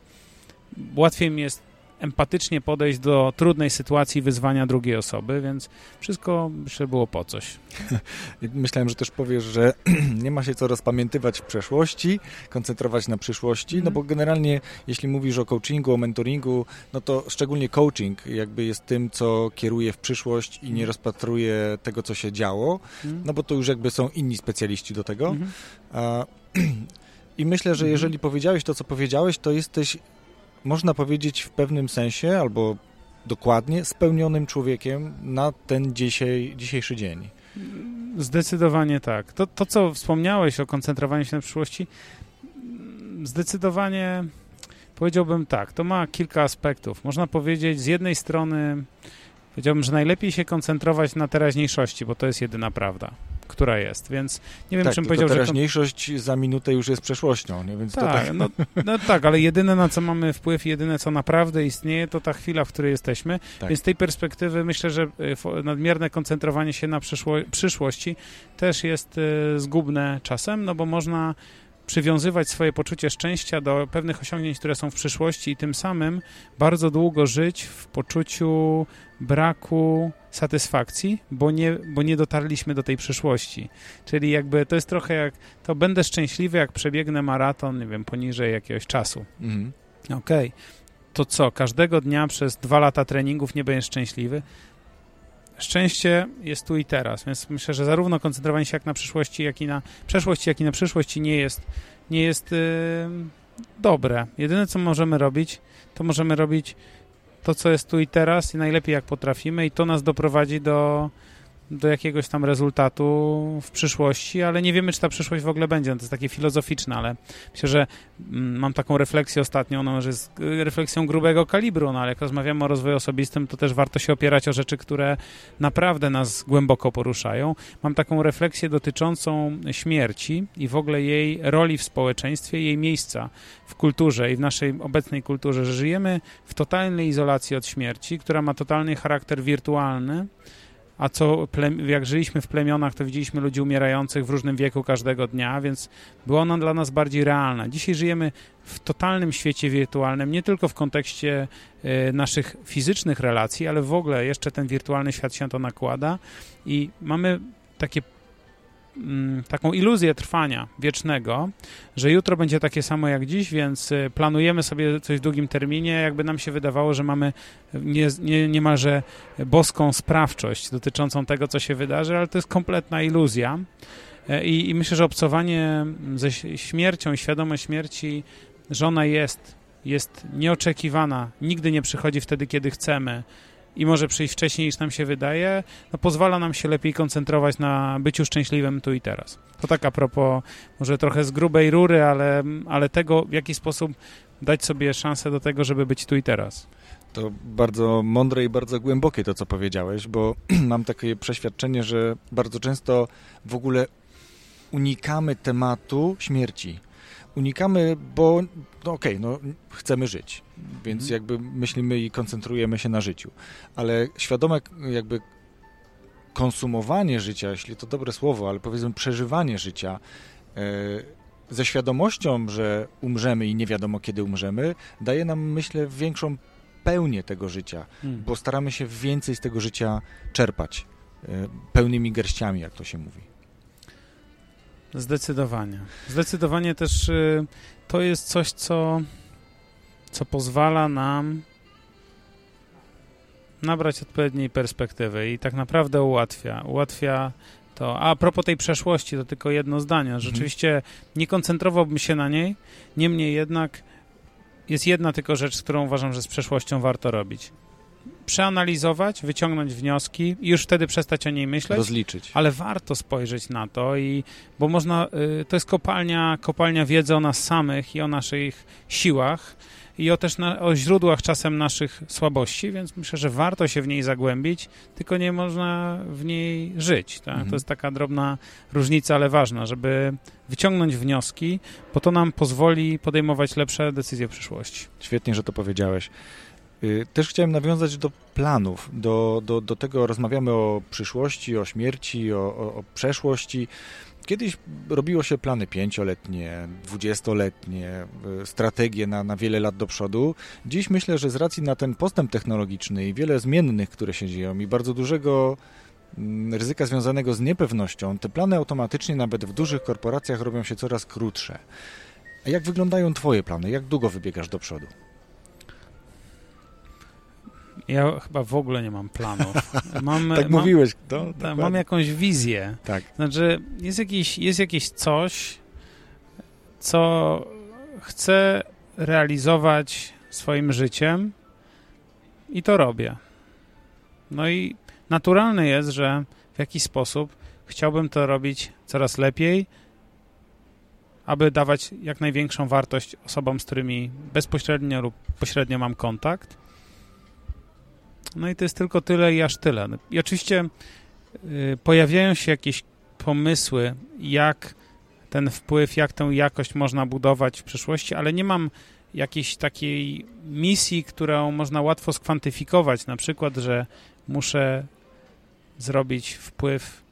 łatwiej mi jest empatycznie podejść do trudnej sytuacji wyzwania drugiej osoby, więc wszystko myślę było po coś. Myślałem, że też powiesz, że nie ma się co rozpamiętywać w przeszłości, koncentrować na przyszłości, no bo mhm. generalnie jeśli mówisz o coachingu, o mentoringu, no to szczególnie coaching jakby jest tym, co kieruje w przyszłość i nie mhm. rozpatruje tego, co się działo, mhm. no bo to już jakby są inni specjaliści do tego. A, I myślę, że jeżeli powiedziałeś to, co powiedziałeś, to jesteś można powiedzieć w pewnym sensie, albo dokładnie, spełnionym człowiekiem na ten dzisiaj, dzisiejszy dzień. Zdecydowanie tak. To, to, co wspomniałeś o koncentrowaniu się na przyszłości, zdecydowanie powiedziałbym tak, to ma kilka aspektów. Można powiedzieć, z jednej strony powiedziałbym, że najlepiej się koncentrować na teraźniejszości, bo to jest jedyna prawda która jest, więc nie wiem, tak, czym powiedział, że... teraźniejszość że... za minutę już jest przeszłością, nie? Więc tak, tak... No, no, tak, ale jedyne, na co mamy wpływ, jedyne, co naprawdę istnieje, to ta chwila, w której jesteśmy, tak. więc z tej perspektywy myślę, że e, nadmierne koncentrowanie się na przyszło... przyszłości też jest e, zgubne czasem, no bo można przywiązywać swoje poczucie szczęścia do pewnych osiągnięć, które są w przyszłości i tym samym bardzo długo żyć w poczuciu braku satysfakcji, bo nie, bo nie dotarliśmy do tej przyszłości. Czyli jakby to jest trochę jak, to będę szczęśliwy, jak przebiegnę maraton, nie wiem, poniżej jakiegoś czasu. Mhm. Okej. Okay. To co, każdego dnia przez dwa lata treningów nie będziesz szczęśliwy? Szczęście jest tu i teraz, więc myślę, że zarówno koncentrowanie się jak na przyszłości, jak i na przeszłości, jak i na przyszłości nie jest, nie jest yy, dobre. Jedyne, co możemy robić, to możemy robić to, co jest tu i teraz i najlepiej jak potrafimy i to nas doprowadzi do, do jakiegoś tam rezultatu w przyszłości, ale nie wiemy, czy ta przyszłość w ogóle będzie. No to jest takie filozoficzne, ale myślę, że mm, mam taką refleksję ostatnią, no, że jest refleksją grubego kalibru, no ale jak rozmawiamy o rozwoju osobistym, to też warto się opierać o rzeczy, które naprawdę nas głęboko poruszają. Mam taką refleksję dotyczącą śmierci i w ogóle jej roli w społeczeństwie, jej miejsca w kulturze i w naszej obecnej kulturze, że żyjemy w totalnej izolacji od śmierci, która ma totalny charakter wirtualny, a co jak żyliśmy w plemionach, to widzieliśmy ludzi umierających w różnym wieku każdego dnia, więc była ona dla nas bardziej realna. Dzisiaj żyjemy w totalnym świecie wirtualnym, nie tylko w kontekście y, naszych fizycznych relacji, ale w ogóle jeszcze ten wirtualny świat się to nakłada i mamy takie taką iluzję trwania wiecznego, że jutro będzie takie samo jak dziś, więc y, planujemy sobie coś w długim terminie, jakby nam się wydawało, że mamy nie, nie, niemalże boską sprawczość dotyczącą tego, co się wydarzy, ale to jest kompletna iluzja. E, I, I, myślę, że obcowanie ze śmiercią i świadomość śmierci, że ona jest, jest nieoczekiwana, nigdy nie przychodzi wtedy, kiedy chcemy i może przyjść wcześniej niż nam się wydaje, no pozwala nam się lepiej koncentrować na byciu szczęśliwym tu i teraz. To tak a propos może trochę z grubej rury, ale, ale tego, w jaki sposób dać sobie szansę do tego, żeby być tu i teraz. To bardzo mądre i bardzo głębokie to, co powiedziałeś, bo mam takie przeświadczenie, że bardzo często w ogóle unikamy tematu śmierci. Unikamy, bo no okej, okay, no chcemy żyć, więc mhm. jakby myślimy i koncentrujemy się na życiu, ale świadome jakby konsumowanie życia, jeśli to dobre słowo, ale powiedzmy przeżywanie życia e, ze świadomością, że umrzemy i nie wiadomo kiedy umrzemy, daje nam, myślę, większą pełnię tego życia, hmm. bo staramy się więcej z tego życia czerpać e, pełnymi garściami, jak to się mówi. Zdecydowanie. Zdecydowanie też y, to jest coś, co, co pozwala nam nabrać odpowiedniej perspektywy i tak naprawdę ułatwia. Ułatwia to. A, a propos tej przeszłości, to tylko jedno zdanie. Mhm. Rzeczywiście nie koncentrowałbym się na niej, niemniej jednak jest jedna tylko rzecz, którą uważam, że z przeszłością warto robić przeanalizować, wyciągnąć wnioski i już wtedy przestać o niej myśleć. Rozliczyć. Ale warto spojrzeć na to, i, bo można, y, to jest kopalnia, kopalnia wiedzy o nas samych i o naszych siłach i o też na, o źródłach czasem naszych słabości, więc myślę, że warto się w niej zagłębić, tylko nie można w niej żyć. Tak? Mhm. To jest taka drobna różnica, ale ważna, żeby wyciągnąć wnioski, bo to nam pozwoli podejmować lepsze decyzje w przyszłości. Świetnie, że to powiedziałeś. Y, też chciałem nawiązać do planów, do, do, do tego rozmawiamy o przyszłości, o śmierci, o, o, o przeszłości. Kiedyś robiło się plany pięcioletnie, dwudziestoletnie, y, strategie na, na wiele lat do przodu. Dziś myślę, że z racji na ten postęp technologiczny i wiele zmiennych, które się dzieją i bardzo dużego mm, ryzyka związanego z niepewnością, te plany automatycznie nawet w dużych korporacjach robią się coraz krótsze. A jak wyglądają Twoje plany? Jak długo wybiegasz do przodu? Ja chyba w ogóle nie mam planów. Mam, tak mam, mówiłeś. To, ta, mam jakąś wizję. Tak. Znaczy, jest jakieś, jest jakieś coś, co chcę realizować swoim życiem i to robię. No i naturalne jest, że w jakiś sposób chciałbym to robić coraz lepiej, aby dawać jak największą wartość osobom, z którymi bezpośrednio lub pośrednio mam kontakt no i to jest tylko tyle i aż tyle. I oczywiście y, pojawiają się jakieś pomysły, jak ten wpływ, jak tę jakość można budować w przyszłości, ale nie mam jakiejś takiej misji, którą można łatwo skwantyfikować, na przykład, że muszę zrobić wpływ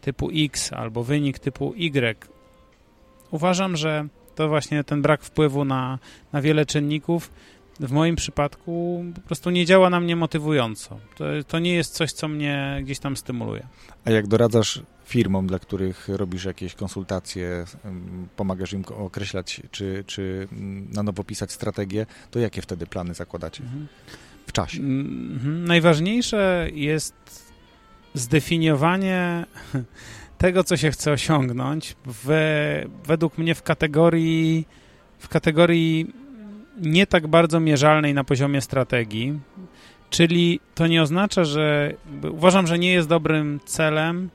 typu X albo wynik typu Y. Uważam, że to właśnie ten brak wpływu na, na wiele czynników w moim przypadku po prostu nie działa na mnie motywująco. To, to nie jest coś, co mnie gdzieś tam stymuluje. A jak doradzasz firmom, dla których robisz jakieś konsultacje, pomagasz im określać, czy, czy na nowo pisać strategię, to jakie wtedy plany zakładacie mhm. w czasie? Mhm. Najważniejsze jest zdefiniowanie tego, co się chce osiągnąć, we, według mnie w kategorii w kategorii nie tak bardzo mierzalnej na poziomie strategii, czyli to nie oznacza, że uważam, że nie jest dobrym celem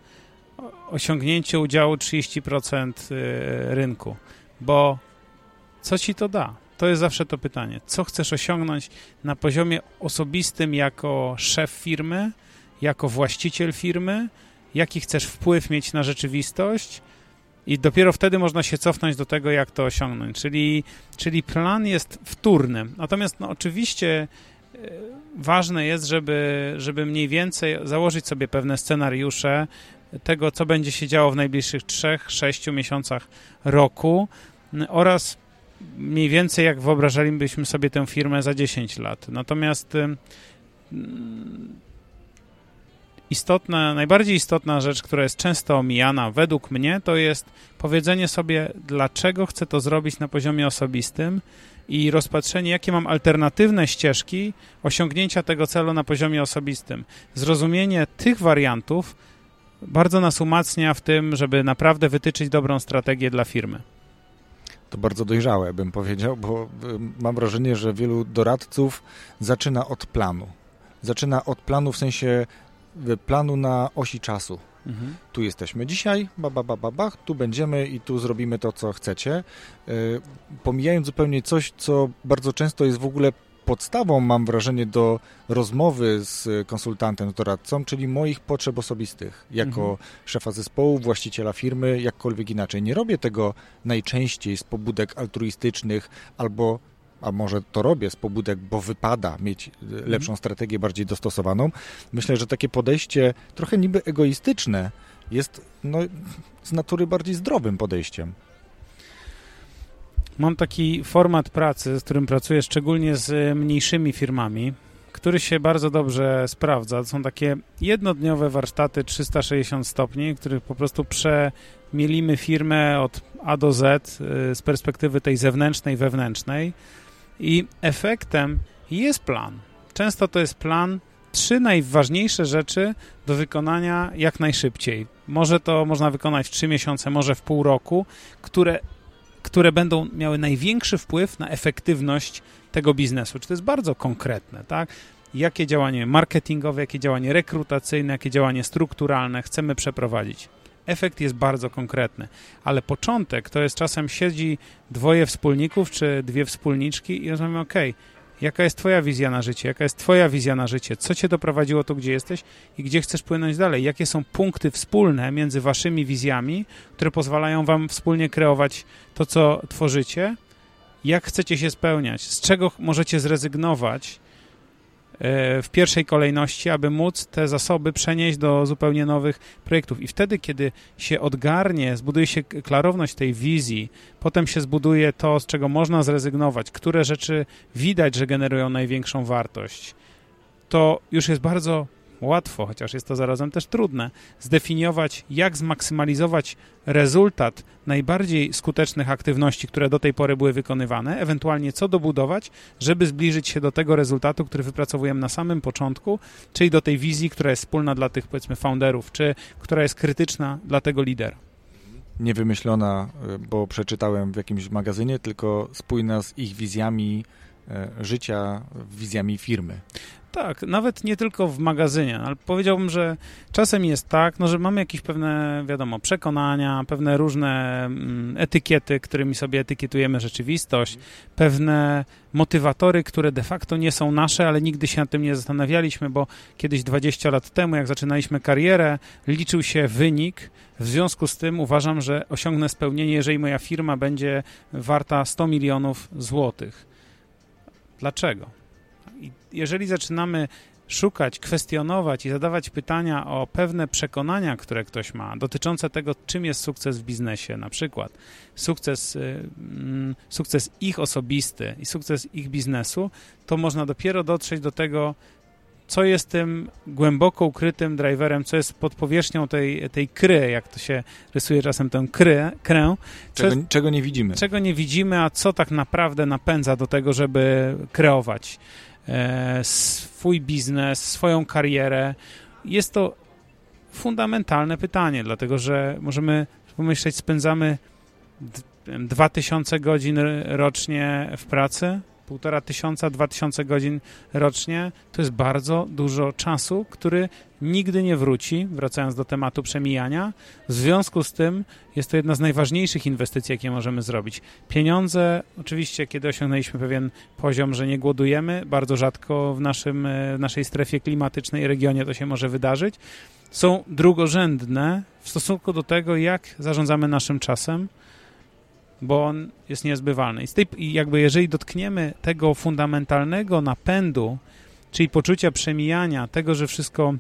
osiągnięcie udziału 30% y, rynku, bo co ci to da? To jest zawsze to pytanie. Co chcesz osiągnąć na poziomie osobistym jako szef firmy, jako właściciel firmy, jaki chcesz wpływ mieć na rzeczywistość, i dopiero wtedy można się cofnąć do tego, jak to osiągnąć. Czyli, czyli plan jest wtórny. Natomiast no, oczywiście e, ważne jest, żeby, żeby mniej więcej założyć sobie pewne scenariusze tego, co będzie się działo w najbliższych 3-6 miesiącach roku oraz mniej więcej jak wyobrażalibyśmy sobie tę firmę za 10 lat. Natomiast istotna, najbardziej istotna rzecz, która jest często omijana według mnie, to jest powiedzenie sobie, dlaczego chcę to zrobić na poziomie osobistym i rozpatrzenie, jakie mam alternatywne ścieżki osiągnięcia tego celu na poziomie osobistym. Zrozumienie tych wariantów bardzo nas umacnia w tym, żeby naprawdę wytyczyć dobrą strategię dla firmy. To bardzo dojrzałe, bym powiedział, bo mam wrażenie, że wielu doradców zaczyna od planu. Zaczyna od planu w sensie planu na osi czasu. Mhm. Tu jesteśmy dzisiaj, ba, ba, ba, ba, ba, tu będziemy i tu zrobimy to, co chcecie. Y, pomijając zupełnie coś, co bardzo często jest w ogóle podstawą, mam wrażenie, do rozmowy z konsultantem, z doradcą, czyli moich potrzeb osobistych, jako mhm. szefa zespołu, właściciela firmy, jakkolwiek inaczej. Nie robię tego najczęściej z pobudek altruistycznych albo a może to robię z pobudek, bo wypada mieć mhm. lepszą strategię, bardziej dostosowaną. Myślę, że takie podejście trochę niby egoistyczne jest no, z natury bardziej zdrowym podejściem. Mam taki format pracy, z którym pracuję szczególnie z mniejszymi firmami, który się bardzo dobrze sprawdza. To są takie jednodniowe warsztaty 360 stopni, w których po prostu przemielimy firmę od A do Z y, z perspektywy tej zewnętrznej, wewnętrznej i efektem jest plan. Często to jest plan, trzy najważniejsze rzeczy do wykonania jak najszybciej. Może to można wykonać w trzy miesiące, może w pół roku, które które będą miały największy wpływ na efektywność tego biznesu. Czy to jest bardzo konkretne, tak? Jakie działanie marketingowe, jakie działanie rekrutacyjne, jakie działanie strukturalne chcemy przeprowadzić. Efekt jest bardzo konkretny, ale początek to jest czasem siedzi dwoje wspólników czy dwie wspólniczki i rozmawiamy, ok, Jaka jest Twoja wizja na życie? Jaka jest Twoja wizja na życie? Co Cię doprowadziło tu, gdzie jesteś i gdzie chcesz płynąć dalej? Jakie są punkty wspólne między Waszymi wizjami, które pozwalają Wam wspólnie kreować to, co tworzycie? Jak chcecie się spełniać? Z czego możecie zrezygnować? E, w pierwszej kolejności, aby móc te zasoby przenieść do zupełnie nowych projektów. I wtedy, kiedy się odgarnie, zbuduje się klarowność tej wizji, potem się zbuduje to, z czego można zrezygnować, które rzeczy widać, że generują największą wartość, to już jest bardzo łatwo, chociaż jest to zarazem też trudne, zdefiniować, jak zmaksymalizować rezultat najbardziej skutecznych aktywności, które do tej pory były wykonywane, ewentualnie co dobudować, żeby zbliżyć się do tego rezultatu, który wypracowujemy na samym początku, czyli do tej wizji, która jest wspólna dla tych, powiedzmy, founderów, czy która jest krytyczna dla tego lidera nie wymyślona, bo przeczytałem w jakimś magazynie, tylko spójna z ich wizjami e, życia, wizjami firmy. Tak, nawet nie tylko w magazynie, ale powiedziałbym, że czasem jest tak, no, że mamy jakieś pewne, wiadomo, przekonania, pewne różne mm, etykiety, którymi sobie etykietujemy rzeczywistość, pewne motywatory, które de facto nie są nasze, ale nigdy się nad tym nie zastanawialiśmy, bo kiedyś 20 lat temu, jak zaczynaliśmy karierę, liczył się wynik. W związku z tym uważam, że osiągnę spełnienie, jeżeli moja firma będzie warta 100 milionów złotych. Dlaczego? Jeżeli zaczynamy szukać, kwestionować i zadawać pytania o pewne przekonania, które ktoś ma, dotyczące tego, czym jest sukces w biznesie, na przykład sukces, y, mm, sukces ich osobisty i sukces ich biznesu, to można dopiero dotrzeć do tego, co jest tym głęboko ukrytym driverem, co jest pod powierzchnią tej, tej kry, jak to się rysuje czasem tę krę, krę czego, czego nie widzimy. Czego nie widzimy, a co tak naprawdę napędza do tego, żeby kreować swój biznes, swoją karierę. Jest to fundamentalne pytanie, dlatego że możemy pomyśleć, spędzamy 2000 godzin rocznie w pracy, półtora tysiąca, dwa tysiące godzin rocznie, to jest bardzo dużo czasu, który nigdy nie wróci, wracając do tematu przemijania. W związku z tym jest to jedna z najważniejszych inwestycji, jakie możemy zrobić. Pieniądze, oczywiście, kiedy osiągnęliśmy pewien poziom, że nie głodujemy, bardzo rzadko w, naszym, w naszej strefie klimatycznej regionie to się może wydarzyć, są drugorzędne w stosunku do tego, jak zarządzamy naszym czasem, bo on jest niezbywalny. I, z tej, jakby jeżeli dotkniemy tego fundamentalnego napędu, czyli poczucia przemijania, tego, że wszystko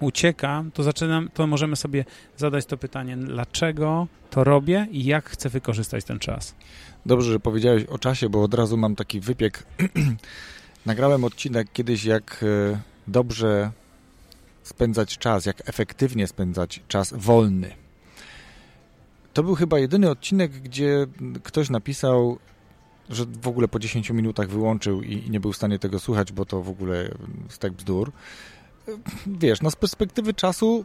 ucieka, to, zaczynam, to możemy sobie zadać to pytanie, dlaczego to robię i jak chcę wykorzystać ten czas. Dobrze, że powiedziałeś o czasie, bo od razu mam taki wypiek. Nagrałem odcinek kiedyś, jak e, dobrze spędzać czas, jak efektywnie spędzać czas wolny. To był chyba jedyny odcinek, gdzie ktoś napisał, że w ogóle po 10 minutach wyłączył i, nie był w stanie tego słuchać, bo to w ogóle tak bzdur. Wiesz, no z perspektywy czasu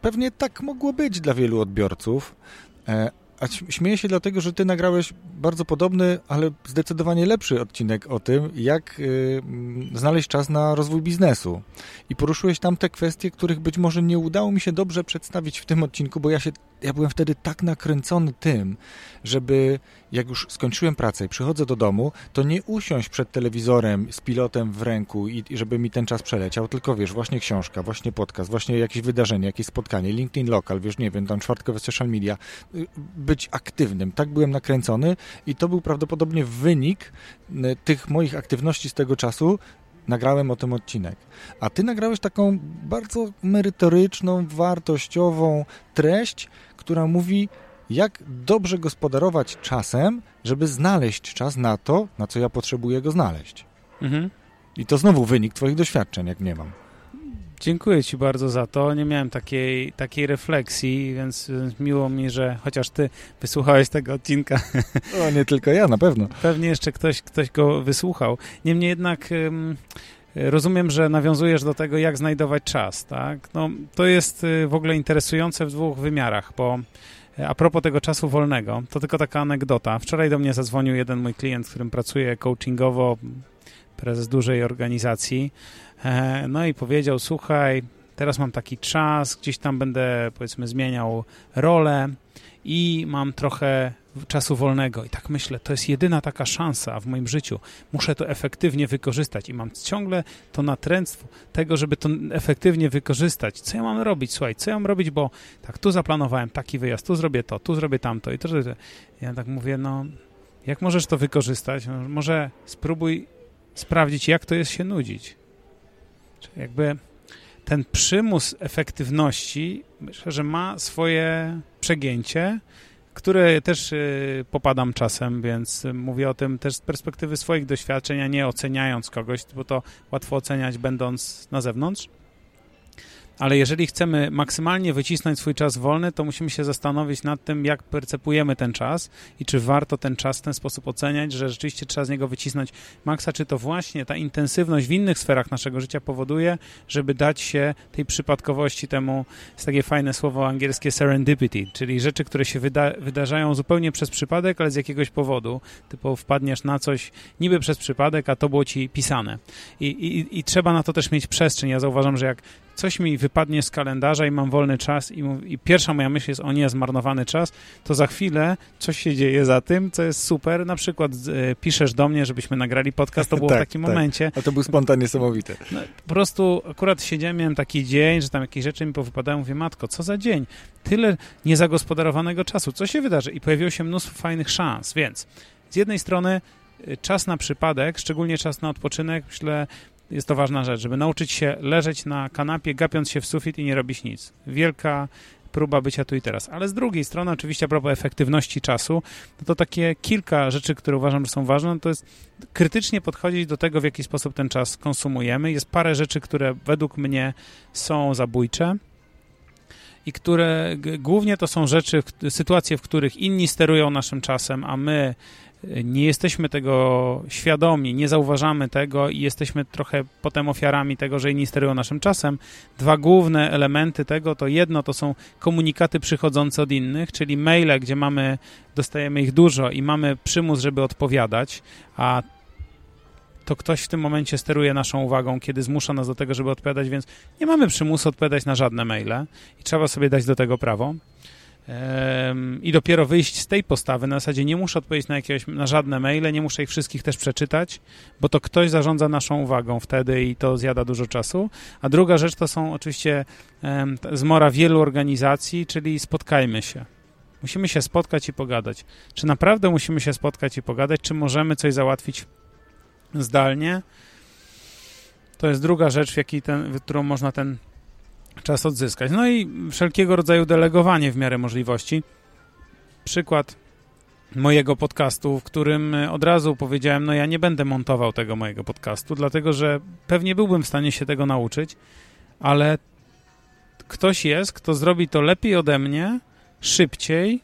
pewnie tak mogło być dla wielu odbiorców, e, a śmieję się dlatego, że ty nagrałeś bardzo podobny, ale zdecydowanie lepszy odcinek o tym, jak y, znaleźć czas na rozwój biznesu. I poruszyłeś tam te kwestie, których być może nie udało mi się dobrze przedstawić w tym odcinku, bo ja się ja byłem wtedy tak nakręcony tym, żeby jak już skończyłem pracę i przychodzę do domu, to nie usiąść przed telewizorem z pilotem w ręku i, i żeby mi ten czas przeleciał, tylko wiesz, właśnie książka, właśnie podcast, właśnie jakieś wydarzenie, jakieś spotkanie, LinkedIn Local, wiesz, nie wiem, tam czwartkowe social media, y, być aktywnym. Tak byłem nakręcony i to był prawdopodobnie wynik y, tych moich aktywności z tego czasu, nagrałem o tym odcinek. A ty nagrałeś taką bardzo merytoryczną, wartościową treść, która mówi, jak dobrze gospodarować czasem, żeby znaleźć czas na to, na co ja potrzebuję go znaleźć. Mhm. I to znowu wynik Twoich doświadczeń, jak nie mam. Dziękuję Ci bardzo za to. Nie miałem takiej, takiej refleksji, więc miło mi, że chociaż Ty wysłuchałeś tego odcinka. O, nie tylko ja, na pewno. Pewnie jeszcze ktoś, ktoś go wysłuchał. Niemniej jednak rozumiem, że nawiązujesz do tego, jak znajdować czas, tak? No, to jest y, w ogóle interesujące w dwóch wymiarach, bo a propos tego czasu wolnego, to tylko taka anegdota. Wczoraj do mnie zadzwonił jeden mój klient, z którym pracuję coachingowo, prezes dużej organizacji, e, no i powiedział, słuchaj, teraz mam taki czas, gdzieś tam będę, powiedzmy, zmieniał rolę i mam trochę czasu wolnego. I tak myślę, to jest jedyna taka szansa w moim życiu. Muszę to efektywnie wykorzystać i mam ciągle to natręctwo tego, żeby to efektywnie wykorzystać. Co ja mam robić? Słuchaj, co ja mam robić, bo tak, tu zaplanowałem taki wyjazd, tu zrobię to, tu zrobię tamto i to, że ja tak mówię, no jak możesz to wykorzystać? No, może spróbuj sprawdzić, jak to jest się nudzić. Czyli jakby ten przymus efektywności myślę, że ma swoje przegięcie, które też y, popadam czasem, więc mówię o tym też z perspektywy swoich doświadczeń, a nie oceniając kogoś, bo to łatwo oceniać będąc na zewnątrz ale jeżeli chcemy maksymalnie wycisnąć swój czas wolny, to musimy się zastanowić nad tym, jak percepujemy ten czas i czy warto ten czas w ten sposób oceniać, że rzeczywiście trzeba z niego wycisnąć maksa, czy to właśnie ta intensywność w innych sferach naszego życia powoduje, żeby dać się tej przypadkowości temu, jest takie fajne słowo angielskie serendipity, czyli rzeczy, które się wyda wydarzają zupełnie przez przypadek, ale z jakiegoś powodu, typu wpadniesz na coś niby przez przypadek, a to było ci pisane. I, i, i trzeba na to też mieć przestrzeń. Ja zauważam, że jak coś mi wypadnie z kalendarza i mam wolny czas i, i, pierwsza moja myśl jest, o nie, zmarnowany czas, to za chwilę coś się dzieje za tym, co jest super. Na przykład e, piszesz do mnie, żebyśmy nagrali podcast, to było tak, w takim tak. momencie. A to był spontan niesamowity. No, po prostu akurat siedziałem, miałem taki dzień, że tam jakieś rzeczy mi powypadają, mówię, matko, co za dzień? Tyle niezagospodarowanego czasu, co się wydarzy? I pojawiło się mnóstwo fajnych szans, więc z jednej strony e, czas na przypadek, szczególnie czas na odpoczynek, myślę, jest to ważna rzecz, żeby nauczyć się leżeć na kanapie, gapiąc się w sufit i nie robić nic. Wielka próba bycia tu i teraz. Ale z drugiej strony, oczywiście a propos efektywności czasu, no to takie kilka rzeczy, które uważam, że są ważne, to jest krytycznie podchodzić do tego, w jaki sposób ten czas konsumujemy. Jest parę rzeczy, które według mnie są zabójcze i które głównie to są rzeczy, sytuacje, w których inni sterują naszym czasem, a my nie jesteśmy tego świadomi, nie zauważamy tego i jesteśmy trochę potem ofiarami tego, że inni sterują naszym czasem. Dwa główne elementy tego to jedno to są komunikaty przychodzące od innych, czyli maile, gdzie mamy, dostajemy ich dużo i mamy przymus, żeby odpowiadać, a to ktoś w tym momencie steruje naszą uwagą, kiedy zmusza nas do tego, żeby odpowiadać, więc nie mamy przymusu odpowiadać na żadne maile i trzeba sobie dać do tego prawo i dopiero wyjść z tej postawy, na zasadzie nie muszę odpowiedzieć na, jakiegoś, na żadne maile, nie muszę ich wszystkich też przeczytać, bo to ktoś zarządza naszą uwagą wtedy i to zjada dużo czasu. A druga rzecz to są oczywiście zmora wielu organizacji, czyli spotkajmy się. Musimy się spotkać i pogadać. Czy naprawdę musimy się spotkać i pogadać, czy możemy coś załatwić zdalnie? To jest druga rzecz, w, ten, w którą można ten czas odzyskać. No i wszelkiego rodzaju delegowanie w miarę możliwości. Przykład mojego podcastu, w którym od razu powiedziałem, no ja nie będę montował tego mojego podcastu, dlatego że pewnie byłbym w stanie się tego nauczyć, ale ktoś jest, kto zrobi to lepiej ode mnie, szybciej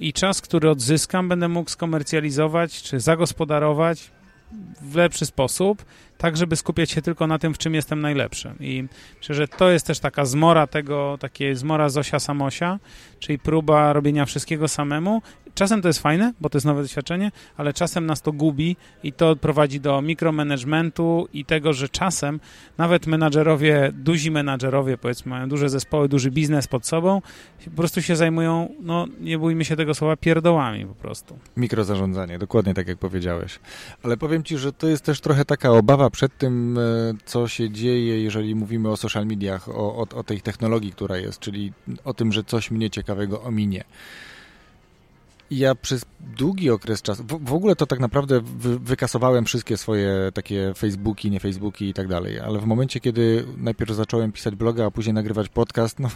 i czas, który odzyskam, będę mógł skomercjalizować czy zagospodarować w lepszy sposób, tak żeby skupiać się tylko na tym, w czym jestem najlepszy. I myślę, że to jest też taka zmora tego, takie zmora Zosia Samosia, czyli próba robienia wszystkiego samemu. Czasem to jest fajne, bo to jest nowe doświadczenie, ale czasem nas to gubi i to prowadzi do mikromanagementu i tego, że czasem nawet menadżerowie, duzi menadżerowie, powiedzmy, mają duże zespoły, duży biznes pod sobą, po prostu się zajmują, no nie bójmy się tego słowa, pierdołami po prostu. Mikrozarządzanie, dokładnie tak jak powiedziałeś. Ale powiem Ci, że to jest też trochę taka obawa przed tym, e, co się dzieje, jeżeli mówimy o social mediach, o, o, o tej technologii, która jest, czyli o tym, że coś mnie ciekawego ominie. Ja przez długi okres czasu, w, w ogóle to tak naprawdę wy, wykasowałem wszystkie swoje takie Facebooki, nie Facebooki i tak dalej, ale w momencie, kiedy najpierw zacząłem pisać bloga, a później nagrywać podcast, no,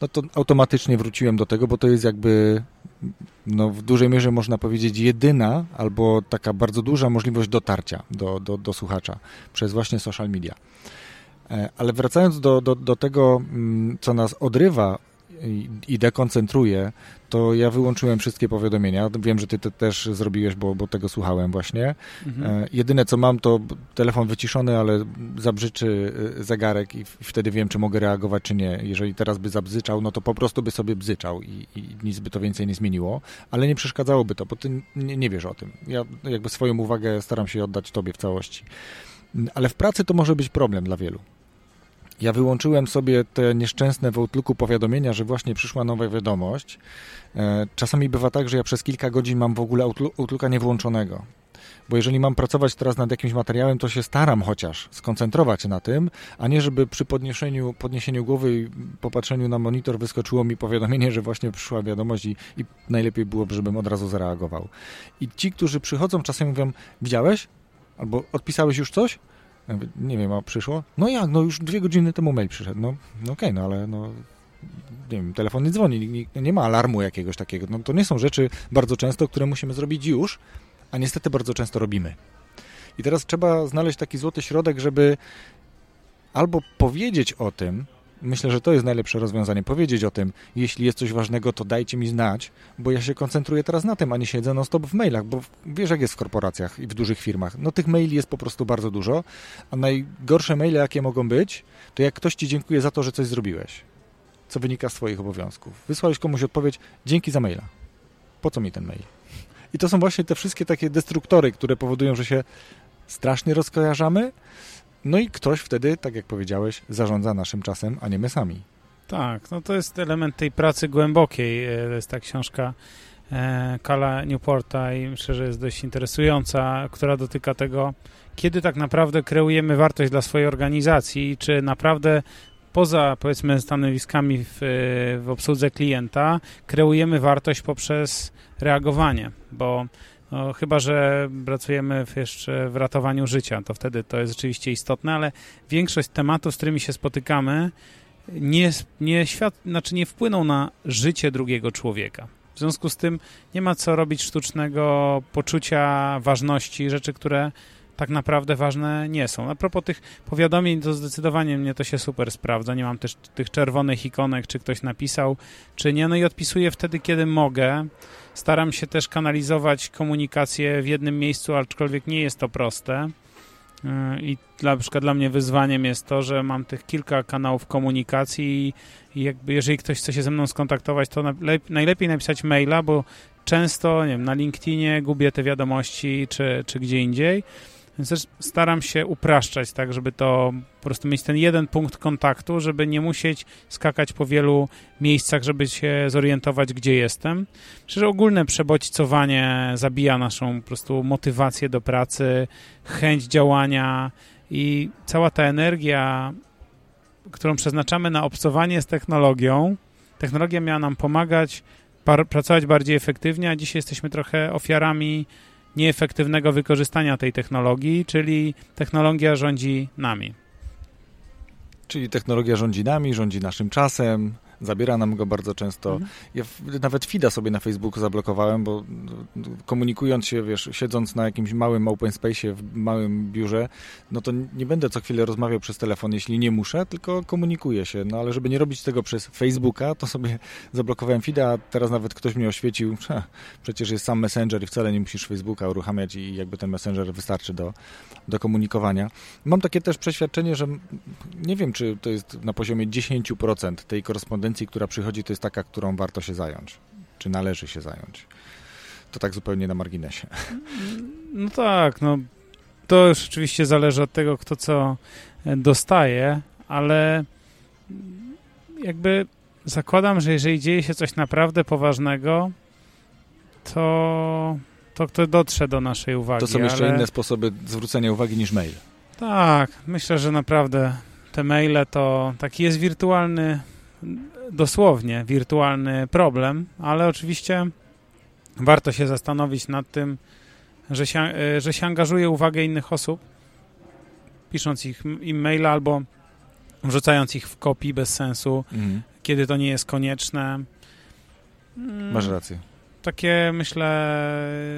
no to automatycznie wróciłem do tego, bo to jest jakby no, w dużej mierze można powiedzieć jedyna albo taka bardzo duża możliwość dotarcia do, do, do słuchacza przez właśnie social media. E, ale wracając do, do, do tego, mm, co nas odrywa i dekoncentruję, to ja wyłączyłem wszystkie powiadomienia. Wiem, że ty to też zrobiłeś, bo, bo tego słuchałem właśnie. Mhm. E, jedyne co mam to telefon wyciszony, ale zabrzyczy e, zegarek i wtedy wiem, czy mogę reagować, czy nie. Jeżeli teraz by zabzyczał, no to po prostu by sobie bzyczał i, i nic by to więcej nie zmieniło, ale nie przeszkadzałoby to, bo ty nie, nie wiesz o tym. Ja jakby swoją uwagę staram się oddać tobie w całości. Ale w pracy to może być problem dla wielu. Ja wyłączyłem sobie te nieszczęsne w Outlooku powiadomienia, że właśnie przyszła nowa wiadomość. E, czasami bywa tak, że ja przez kilka godzin mam w ogóle Outlooka niewłączonego. Bo jeżeli mam pracować teraz nad jakimś materiałem, to się staram chociaż skoncentrować na tym, a nie żeby przy podniesieniu, podniesieniu głowy i popatrzeniu na monitor wyskoczyło mi powiadomienie, że właśnie przyszła wiadomość i, i najlepiej byłoby, żebym od razu zareagował. I ci, którzy przychodzą, czasem mówią, widziałeś? Albo odpisałeś już coś? Nie wiem, a przyszło? No jak, no już dwie godziny temu mail przyszedł. No, no okej, okay, no ale no, nie wiem, telefon nie dzwoni, nie, nie ma alarmu jakiegoś takiego. No to nie są rzeczy bardzo często, które musimy zrobić już, a niestety bardzo często robimy. I teraz trzeba znaleźć taki złoty środek, żeby albo powiedzieć o tym, Myślę, że to jest najlepsze rozwiązanie. Powiedzieć o tym, jeśli jest coś ważnego, to dajcie mi znać, bo ja się koncentruję teraz na tym, a nie siedzę non-stop w mailach, bo wiesz, jak jest w korporacjach i w dużych firmach. No tych maili jest po prostu bardzo dużo, a najgorsze maile, jakie mogą być, to jak ktoś ci dziękuję za to, że coś zrobiłeś, co wynika z twoich obowiązków. Wysłałeś komuś odpowiedź, dzięki za maila. Po co mi ten mail? I to są właśnie te wszystkie takie destruktory, które powodują, że się strasznie rozkojarzamy, no i ktoś wtedy, tak jak powiedziałeś, zarządza naszym czasem, a nie my sami. Tak, no to jest element tej pracy głębokiej. E, to jest ta książka e, Kala Newporta i myślę, że jest dość interesująca, która dotyka tego, kiedy tak naprawdę kreujemy wartość dla swojej organizacji, czy naprawdę poza, powiedzmy, stanowiskami w, w obsłudze klienta, kreujemy wartość poprzez reagowanie, bo no, chyba, że pracujemy jeszcze w ratowaniu życia, to wtedy to jest rzeczywiście istotne, ale większość tematów, z którymi się spotykamy, nie, nie, świat, znaczy nie wpłyną na życie drugiego człowieka. W związku z tym nie ma co robić sztucznego poczucia ważności, rzeczy, które tak naprawdę ważne nie są. A propos tych powiadomień, to zdecydowanie mnie to się super sprawdza. Nie mam też tych czerwonych ikonek, czy ktoś napisał, czy nie. No i odpisuję wtedy, kiedy mogę. Staram się też kanalizować komunikację w jednym miejscu, aczkolwiek nie jest to proste. Y, I dla, na przykład dla mnie wyzwaniem jest to, że mam tych kilka kanałów komunikacji i jakby jeżeli ktoś chce się ze mną skontaktować, to najlepiej napisać maila, bo często nie wiem, na LinkedInie gubię te wiadomości czy, czy gdzie indziej. Więc też staram się upraszczać, tak, żeby to po prostu mieć ten jeden punkt kontaktu, żeby nie musieć skakać po wielu miejscach, żeby się zorientować, gdzie jestem. Myślę, że ogólne przebodźcowanie zabija naszą po prostu motywację do pracy, chęć działania i cała ta energia, którą przeznaczamy na obcowanie z technologią, technologia miała nam pomagać pracować bardziej efektywnie, a dzisiaj jesteśmy trochę ofiarami nieefektywnego wykorzystania tej technologii, czyli technologia rządzi nami. Czyli technologia rządzi nami, rządzi naszym czasem, Zabiera nam go bardzo często. Mhm. Ja nawet feeda sobie na Facebooku zablokowałem, bo komunikując się, wiesz, siedząc na jakimś małym open space w małym biurze, no to nie będę co chwilę rozmawiał przez telefon, jeśli nie muszę, tylko komunikuję się. No ale żeby nie robić tego przez Facebooka, to sobie zablokowałem feeda, a teraz nawet ktoś mnie oświecił, przecież jest sam Messenger i wcale nie musisz Facebooka uruchamiać i jakby ten Messenger wystarczy do, do komunikowania. Mam takie też przeświadczenie, że nie wiem, czy to jest na poziomie 10% tej korespondencji, która przychodzi, to jest taka, którą warto się zająć, czy należy się zająć. To tak zupełnie na marginesie. No tak, no to już oczywiście zależy od tego, kto co e, dostaje, ale jakby zakładam, że jeżeli dzieje się coś naprawdę poważnego, to, to kto dotrze do naszej uwagi. To są jeszcze ale... inne sposoby zwrócenia uwagi niż mail. Tak, myślę, że naprawdę te maile to taki jest wirtualny, dosłownie wirtualny problem, ale oczywiście warto się zastanowić nad tym, że się, e, że się angażuje uwagę innych osób, pisząc ich, im maila albo wrzucając ich w kopii bez sensu, Mhm. kiedy to nie jest konieczne. Mm, Masz rację. takie myślę,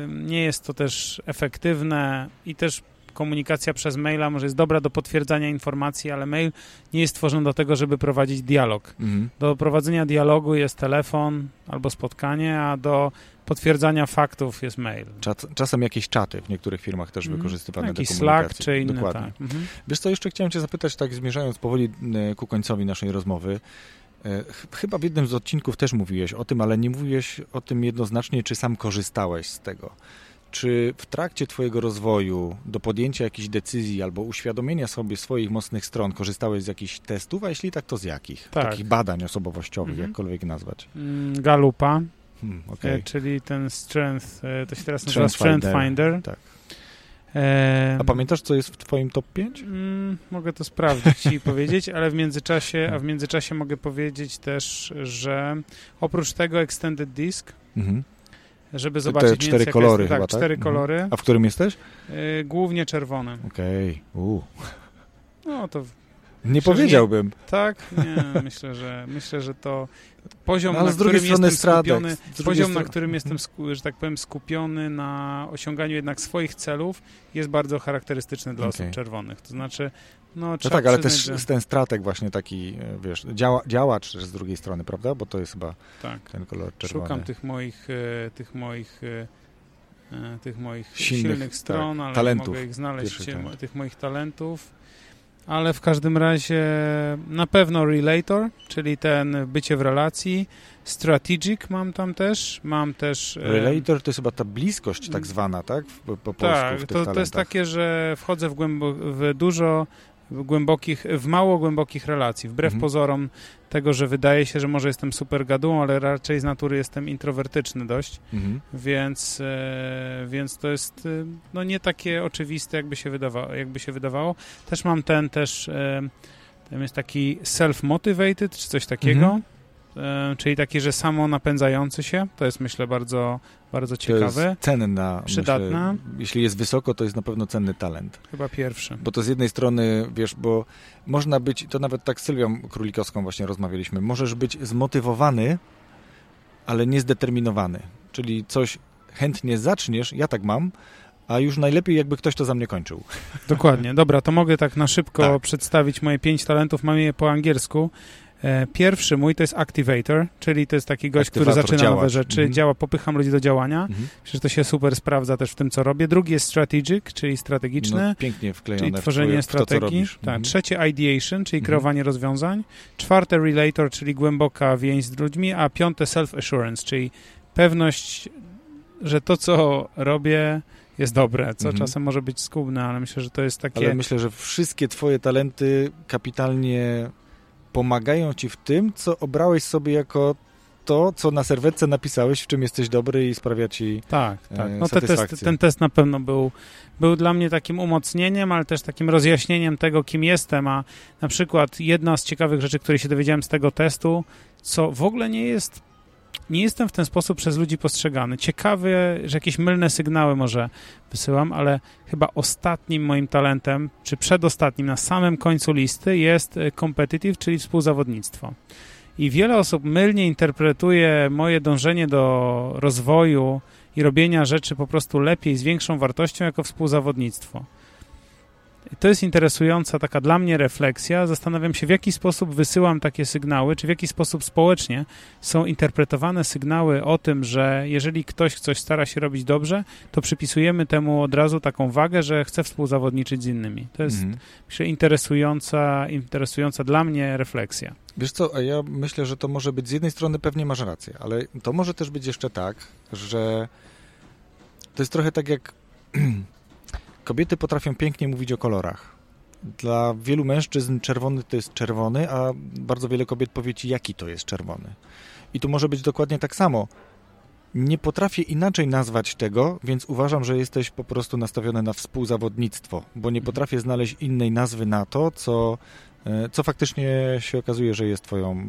nie jest to też efektywne i też komunikacja przez maila może jest dobra do potwierdzania informacji, ale mail nie jest stworzony do tego, żeby prowadzić dialog. Mhm. Do prowadzenia dialogu jest telefon albo spotkanie, a do potwierdzania faktów jest mail. Czas, czasem jakieś czaty w niektórych firmach też Mhm. wykorzystywane Jakiś do Slack komunikacji. czy inne, Dokładnie. tak. Mhm. Wiesz co, jeszcze chciałem cię zapytać, tak zmierzając powoli e, ku końcowi naszej rozmowy. E, ch- Chyba w jednym z odcinków też mówiłeś o tym, ale nie mówiłeś o tym jednoznacznie, czy sam korzystałeś z tego. Czy w trakcie Twojego rozwoju, do podjęcia jakichś decyzji albo uświadomienia sobie swoich mocnych stron, korzystałeś z jakichś testów, a jeśli tak, to z jakich? Tak. Takich badań osobowościowych, Mhm. jakkolwiek nazwać. Mm, Galupa, Hmm, e, okej. czyli ten strength, e, to się teraz nazywa Strength Strength Finder. Tak. E, A pamiętasz, co jest w Twoim top 5? Mm, mogę to sprawdzić i powiedzieć, ale w międzyczasie, a w międzyczasie mogę powiedzieć też, że oprócz tego Extended Disk, Mhm. Żeby te zobaczyć mniej cztery więcej, kolory jest, chyba, tak, tak? cztery Mhm. kolory, A w którym jesteś? y, głównie czerwone. Okej. U. No to Nie powiedziałbym. tak, nie, myślę, że myślę, że to poziom, No, na którym jestem Stradek. skupiony, poziom, na strony- którym jestem, że tak powiem, skupiony na osiąganiu jednak swoich celów, jest bardzo charakterystyczny dla Okej. osób czerwonych. To znaczy, no, No tak, ale też że, ten stratek właśnie taki, e, wiesz, działa, działacz z drugiej strony, prawda? Bo to jest chyba tak. ten kolor czerwony. Szukam tych moich, e, tych moich, e, tych moich Silnych, silnych, stron, tak, ale talentów. nie mogę ich znaleźć, tych moich talentów. Ale w każdym razie na pewno relator, czyli ten bycie w relacji. Strategic mam tam też. Mam też. e, Relator to jest chyba ta bliskość tak zwana, tak? Po, po polsku tak, w tych to, to jest takie, że wchodzę w, głębo, w dużo głębokich, w mało głębokich relacji, wbrew Mhm. pozorom tego, że wydaje się, że może jestem super gadułą, ale raczej z natury jestem introwertyczny dość. Mhm. Więc, e, więc to jest e, no nie takie oczywiste, jakby się, wydawało, jakby się wydawało. Też mam ten też, e, tam jest taki self-motivated, czy coś takiego, Mhm. E, czyli taki, że samo napędzający się. To jest myślę bardzo, bardzo To ciekawe. jest cenna, Przydatna. Myślę, jeśli jest wysoko, to jest na pewno cenny talent. Chyba pierwszy. Bo to z jednej strony, wiesz, bo można być, to nawet tak z Sylwią Królikowską właśnie rozmawialiśmy, możesz być zmotywowany, ale niezdeterminowany. Czyli coś chętnie zaczniesz, ja tak mam, a już najlepiej jakby ktoś to za mnie kończył. Dokładnie. Dobra, to mogę tak na szybko Tak. przedstawić moje pięć talentów. Mam je po angielsku. E, Pierwszy mój to jest activator, czyli to jest taki gość, który Aktywator, zaczyna nowe działacz. rzeczy, Mhm. działa, popycham ludzi do działania. Mhm. Myślę, że to się super sprawdza też w tym, co robię. Drugi jest strategic, czyli strategiczny, No, pięknie wklejone czyli w tworzenie twoje- w to, strategii. robisz. tak. Mhm. Trzecie ideation, czyli Mhm. kreowanie rozwiązań. Czwarte relator, czyli głęboka więź z ludźmi, a piąte self-assurance, czyli pewność, że to, co robię, jest dobre, co Mhm. czasem może być skubne, ale myślę, że to jest takie... Ale myślę, że wszystkie twoje talenty kapitalnie pomagają ci w tym, co obrałeś sobie jako to, co na serwetce napisałeś, w czym jesteś dobry i sprawia ci... Tak, tak. e, No te testy, ten test na pewno był, był dla mnie takim umocnieniem, ale też takim rozjaśnieniem tego, kim jestem, a na przykład jedna z ciekawych rzeczy, której się dowiedziałem z tego testu, co w ogóle nie jest, nie jestem w ten sposób przez ludzi postrzegany. Ciekawe, że jakieś mylne sygnały może wysyłam, ale chyba ostatnim moim talentem, czy przedostatnim, na samym końcu listy jest e, competitive, czyli współzawodnictwo. I wiele osób mylnie interpretuje moje dążenie do rozwoju i robienia rzeczy po prostu lepiej, z większą wartością jako współzawodnictwo. To jest interesująca taka dla mnie refleksja. Zastanawiam się, w jaki sposób wysyłam takie sygnały, czy w jaki sposób społecznie są interpretowane sygnały o tym, że jeżeli ktoś coś stara się robić dobrze, to przypisujemy temu od razu taką wagę, że chce współzawodniczyć z innymi. To jest, mhm. myślę, interesująca, interesująca dla mnie refleksja. Wiesz co, a ja myślę, że to może być z jednej strony pewnie masz rację, ale to może też być jeszcze tak, że to jest trochę tak jak kobiety potrafią pięknie mówić o kolorach. Dla wielu mężczyzn czerwony to jest czerwony, a bardzo wiele kobiet powie ci, jaki to jest czerwony. I tu może być dokładnie tak samo. Nie potrafię inaczej nazwać tego, więc uważam, że jesteś po prostu nastawiony na współzawodnictwo, bo nie mhm. potrafię znaleźć innej nazwy na to, co co faktycznie się okazuje, że jest twoją e,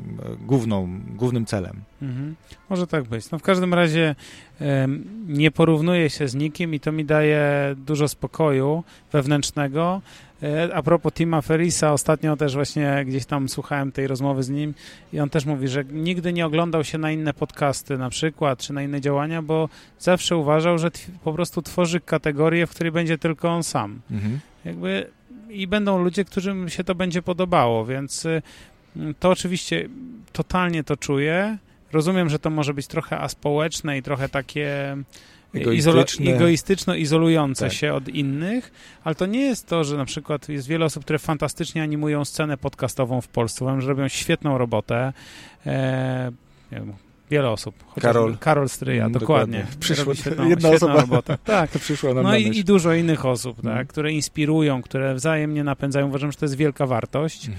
główną, głównym celem. Mhm. Może tak być. No w każdym razie nie porównuję się z nikim i to mi daje dużo spokoju wewnętrznego. E, a propos Tima Ferisa, ostatnio też właśnie gdzieś tam słuchałem tej rozmowy z nim i on też mówi, że nigdy nie oglądał się na inne podcasty na przykład, czy na inne działania, bo zawsze uważał, że po prostu tworzy kategorię, w której będzie tylko on sam. Mhm. Jakby i będą ludzie, którym się to będzie podobało, więc y, to oczywiście totalnie to czuję. Rozumiem, że to może być trochę aspołeczne i trochę takie egoistyczne, egoistyczno izolujące tak. się od innych, ale to nie jest to, że na przykład jest wiele osób, które fantastycznie animują scenę podcastową w Polsce, że robią świetną robotę. E, wiem, wiele osób. Karol. Karol Stryja, mm, dokładnie. dokładnie. Przyszło, świetną, jedna świetną osoba robotę. Tak. to przyszło nam No i, i, dużo innych osób, tak, mm. które inspirują, które wzajemnie napędzają. Uważam, że to jest wielka wartość.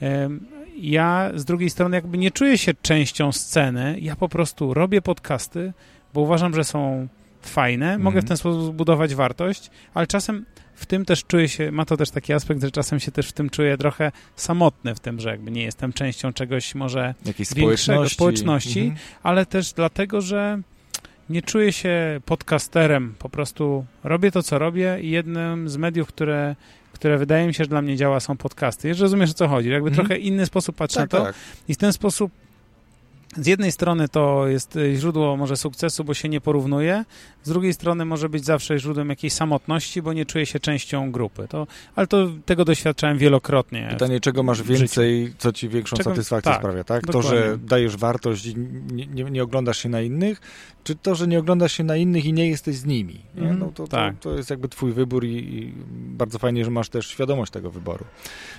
Mm. Ja z drugiej strony jakby nie czuję się częścią sceny. Ja po prostu robię podcasty, bo uważam, że są fajne. Mogę w mhm. ten sposób zbudować wartość, ale czasem w tym też czuję się, ma to też taki aspekt, że czasem się też w tym czuję trochę samotny w tym, że jakby nie jestem częścią czegoś może Jakiejś społeczności, społeczności mhm. ale też dlatego, że nie czuję się podcasterem, po prostu robię to, co robię i jednym z mediów, które które wydaje mi się, że dla mnie działa, są podcasty. Jeżeli rozumiesz, o co chodzi. Jakby mhm. trochę inny sposób patrzę tak, na to tak. i w ten sposób z jednej strony to jest y, źródło może sukcesu, bo się nie porównuje, z drugiej strony może być zawsze źródłem jakiejś samotności, bo nie czuje się częścią grupy. To, ale to, tego doświadczałem wielokrotnie. Pytanie, czego masz więcej, co ci większą czego, satysfakcję tak, sprawia, tak? To, że dajesz wartość i nie, nie, nie, oglądasz się na innych, czy to, że nie oglądasz się na innych i nie jesteś z nimi? Mhm, no to, tak. to, to, jest jakby twój wybór i, i bardzo fajnie, że masz też świadomość tego wyboru.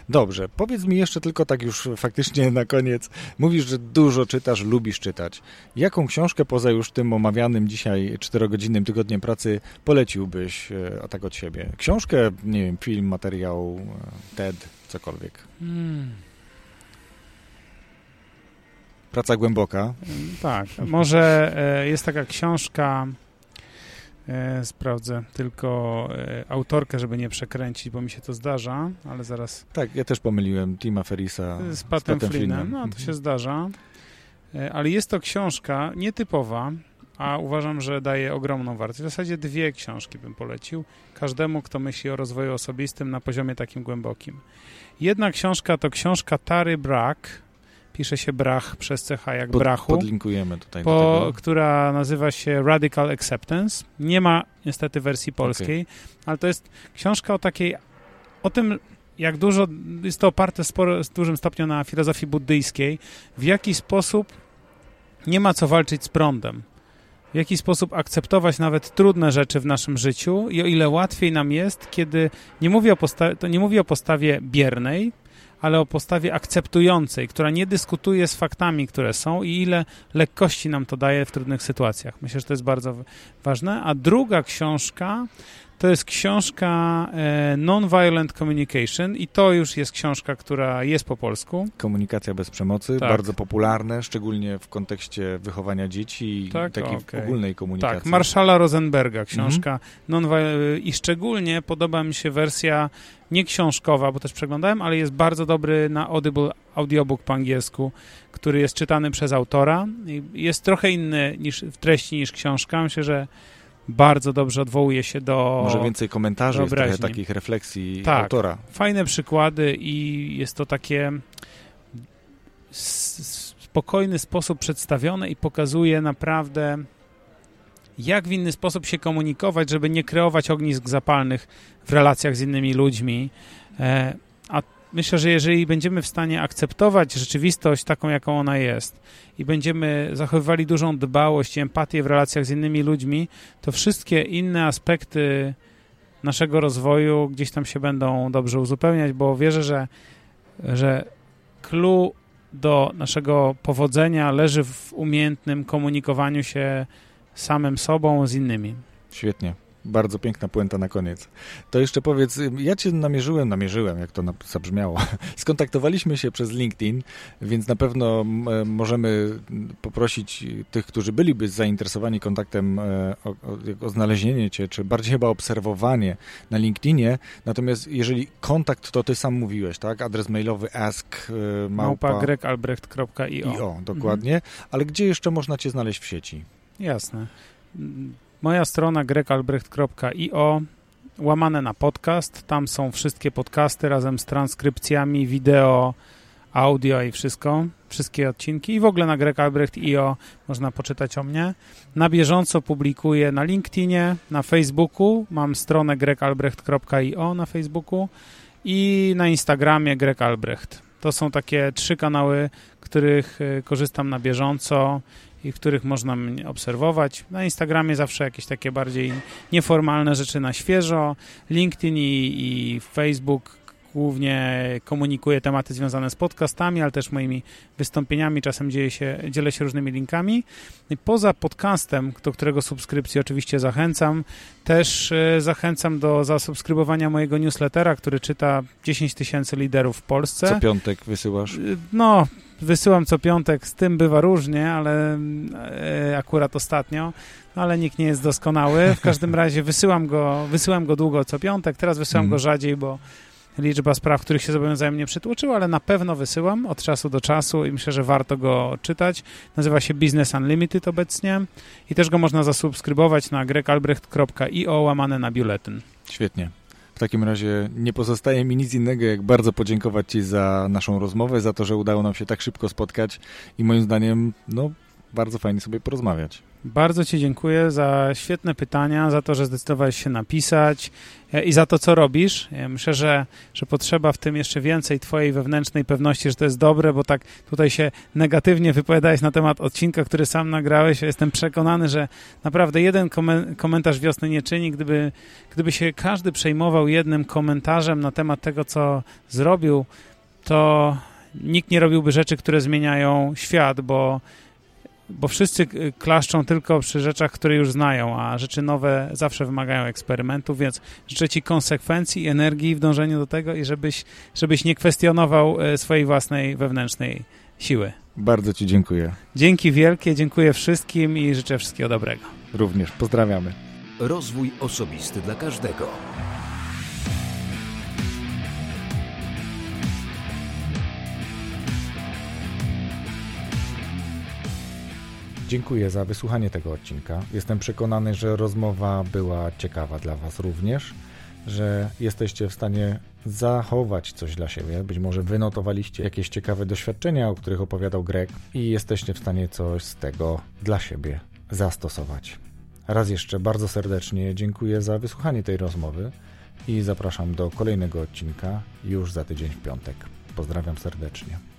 Dobrze, powiedz mi jeszcze tylko tak już faktycznie na koniec. Mówisz, że dużo czytasz, lubisz czytać. Jaką książkę poza już tym omawianym dzisiaj czterogodzinnym tygodniem pracy poleciłbyś e, a tak od siebie? Książkę, nie wiem, film, materiał, e, TED, cokolwiek. Hmm. Praca głęboka. Tak, może e, jest taka książka sprawdzę tylko autorkę, żeby nie przekręcić, bo mi się to zdarza, ale zaraz... Tak, ja też pomyliłem Tima Ferisa z Patem, z Flynnem. No, to mhm. się zdarza. E, ale jest to książka nietypowa, a uważam, że daje ogromną wartość. W zasadzie dwie książki bym polecił każdemu, kto myśli o rozwoju osobistym na poziomie takim głębokim. Jedna książka to książka Tary Brak, pisze się Brach przez CH jak Pod, Brachu. Podlinkujemy tutaj po, Która nazywa się Radical Acceptance. Nie ma niestety wersji polskiej, okay. ale to jest książka o takiej, o tym, jak dużo, jest to oparte sporo, w dużym stopniu na filozofii buddyjskiej, w jaki sposób nie ma co walczyć z prądem. W jaki sposób akceptować nawet trudne rzeczy w naszym życiu i o ile łatwiej nam jest, kiedy nie mówię o, posta- to nie mówię o postawie biernej, ale o postawie akceptującej, która nie dyskutuje z faktami, które są i ile lekkości nam to daje w trudnych sytuacjach. Myślę, że to jest bardzo ważne. A druga książka to jest książka e, Nonviolent Communication i to już jest książka, która jest po polsku. Komunikacja bez przemocy, tak. bardzo popularne, szczególnie w kontekście wychowania dzieci i tak, takiej okay. ogólnej komunikacji. Tak, Marszala Rosenberga książka. Mhm. I szczególnie podoba mi się wersja nie książkowa, bo też przeglądałem, ale jest bardzo dobry na Audible audiobook po angielsku, który jest czytany przez autora. Jest trochę inny niż, w treści niż książka. Myślę, że bardzo dobrze odwołuje się do. Może więcej komentarzy, jest trochę takich refleksji tak, autora. Fajne przykłady i jest to takie spokojny sposób przedstawione i pokazuje naprawdę, jak w inny sposób się komunikować, żeby nie kreować ognisk zapalnych w relacjach z innymi ludźmi. E, myślę, że jeżeli będziemy w stanie akceptować rzeczywistość taką, jaką ona jest i będziemy zachowywali dużą dbałość i empatię w relacjach z innymi ludźmi, to wszystkie inne aspekty naszego rozwoju gdzieś tam się będą dobrze uzupełniać, bo wierzę, że, że clue do naszego powodzenia leży w umiejętnym komunikowaniu się samym sobą z innymi. Świetnie. Bardzo piękna puenta na koniec. To jeszcze powiedz, ja cię namierzyłem, namierzyłem, jak to zabrzmiało. Skontaktowaliśmy się przez LinkedIn, więc na pewno możemy poprosić tych, którzy byliby zainteresowani kontaktem e, o, o, o znalezienie cię, czy bardziej chyba obserwowanie na LinkedInie. Natomiast jeżeli kontakt, to ty sam mówiłeś, tak? Adres mailowy ask e, małpa, małpa gregalbrecht.io. dokładnie. Mhm. Ale gdzie jeszcze można cię znaleźć w sieci? Jasne. Moja strona grekalbrecht.io łamane na podcast. Tam są wszystkie podcasty razem z transkrypcjami, wideo, audio i wszystko. Wszystkie odcinki i w ogóle na grekalbrecht.io można poczytać o mnie. Na bieżąco publikuję na LinkedInie, na Facebooku. Mam stronę grekalbrecht.io na Facebooku i na Instagramie grekalbrecht. To są takie trzy kanały, których y, korzystam na bieżąco i których można mnie obserwować. Na Instagramie zawsze jakieś takie bardziej nieformalne rzeczy na świeżo. LinkedIn i, i Facebook głównie komunikuję tematy związane z podcastami, ale też moimi wystąpieniami, czasem dzieje się, dzielę się różnymi linkami. I poza podcastem, do którego subskrypcji oczywiście zachęcam, też e, zachęcam do zasubskrybowania mojego newslettera, który czyta 10 tysięcy liderów w Polsce. Co piątek wysyłasz? No, wysyłam co piątek, z tym bywa różnie, ale e, akurat ostatnio, ale nikt nie jest doskonały. W każdym razie wysyłam go, wysyłam go długo co piątek, teraz wysyłam mm. go rzadziej, bo liczba spraw, których się zobowiązałem nie przytłoczyła, ale na pewno wysyłam od czasu do czasu i myślę, że warto go czytać. Nazywa się Business Unlimited obecnie i też go można zasubskrybować na grekalbrecht.io łamane na biuletyn. Świetnie. Takim razie nie pozostaje mi nic innego, jak bardzo podziękować Ci za naszą rozmowę, za to, że udało nam się tak szybko spotkać i moim zdaniem, no, bardzo fajnie sobie porozmawiać. Bardzo Ci dziękuję za świetne pytania, za to, że zdecydowałeś się napisać e, i za to, co robisz. Ja myślę, że, że potrzeba w tym jeszcze więcej Twojej wewnętrznej pewności, że to jest dobre, bo tak tutaj się negatywnie wypowiadałeś na temat odcinka, który sam nagrałeś. Jestem przekonany, że naprawdę jeden komentarz wiosny nie czyni. Gdyby, gdyby się każdy przejmował jednym komentarzem na temat tego, co zrobił, to nikt nie robiłby rzeczy, które zmieniają świat, bo bo wszyscy klaszczą tylko przy rzeczach, które już znają, a rzeczy nowe zawsze wymagają eksperymentów, więc życzę Ci konsekwencji, energii w dążeniu do tego i żebyś, żebyś nie kwestionował e, swojej własnej wewnętrznej siły. Bardzo Ci dziękuję. Dzięki wielkie, dziękuję wszystkim i życzę wszystkiego dobrego. Również, pozdrawiamy. Rozwój osobisty dla każdego. Dziękuję za wysłuchanie tego odcinka. Jestem przekonany, że rozmowa była ciekawa dla Was również, że jesteście w stanie zachować coś dla siebie. Być może wynotowaliście jakieś ciekawe doświadczenia, o których opowiadał Greg, i jesteście w stanie coś z tego dla siebie zastosować. Raz jeszcze bardzo serdecznie dziękuję za wysłuchanie tej rozmowy i zapraszam do kolejnego odcinka już za tydzień w piątek. Pozdrawiam serdecznie.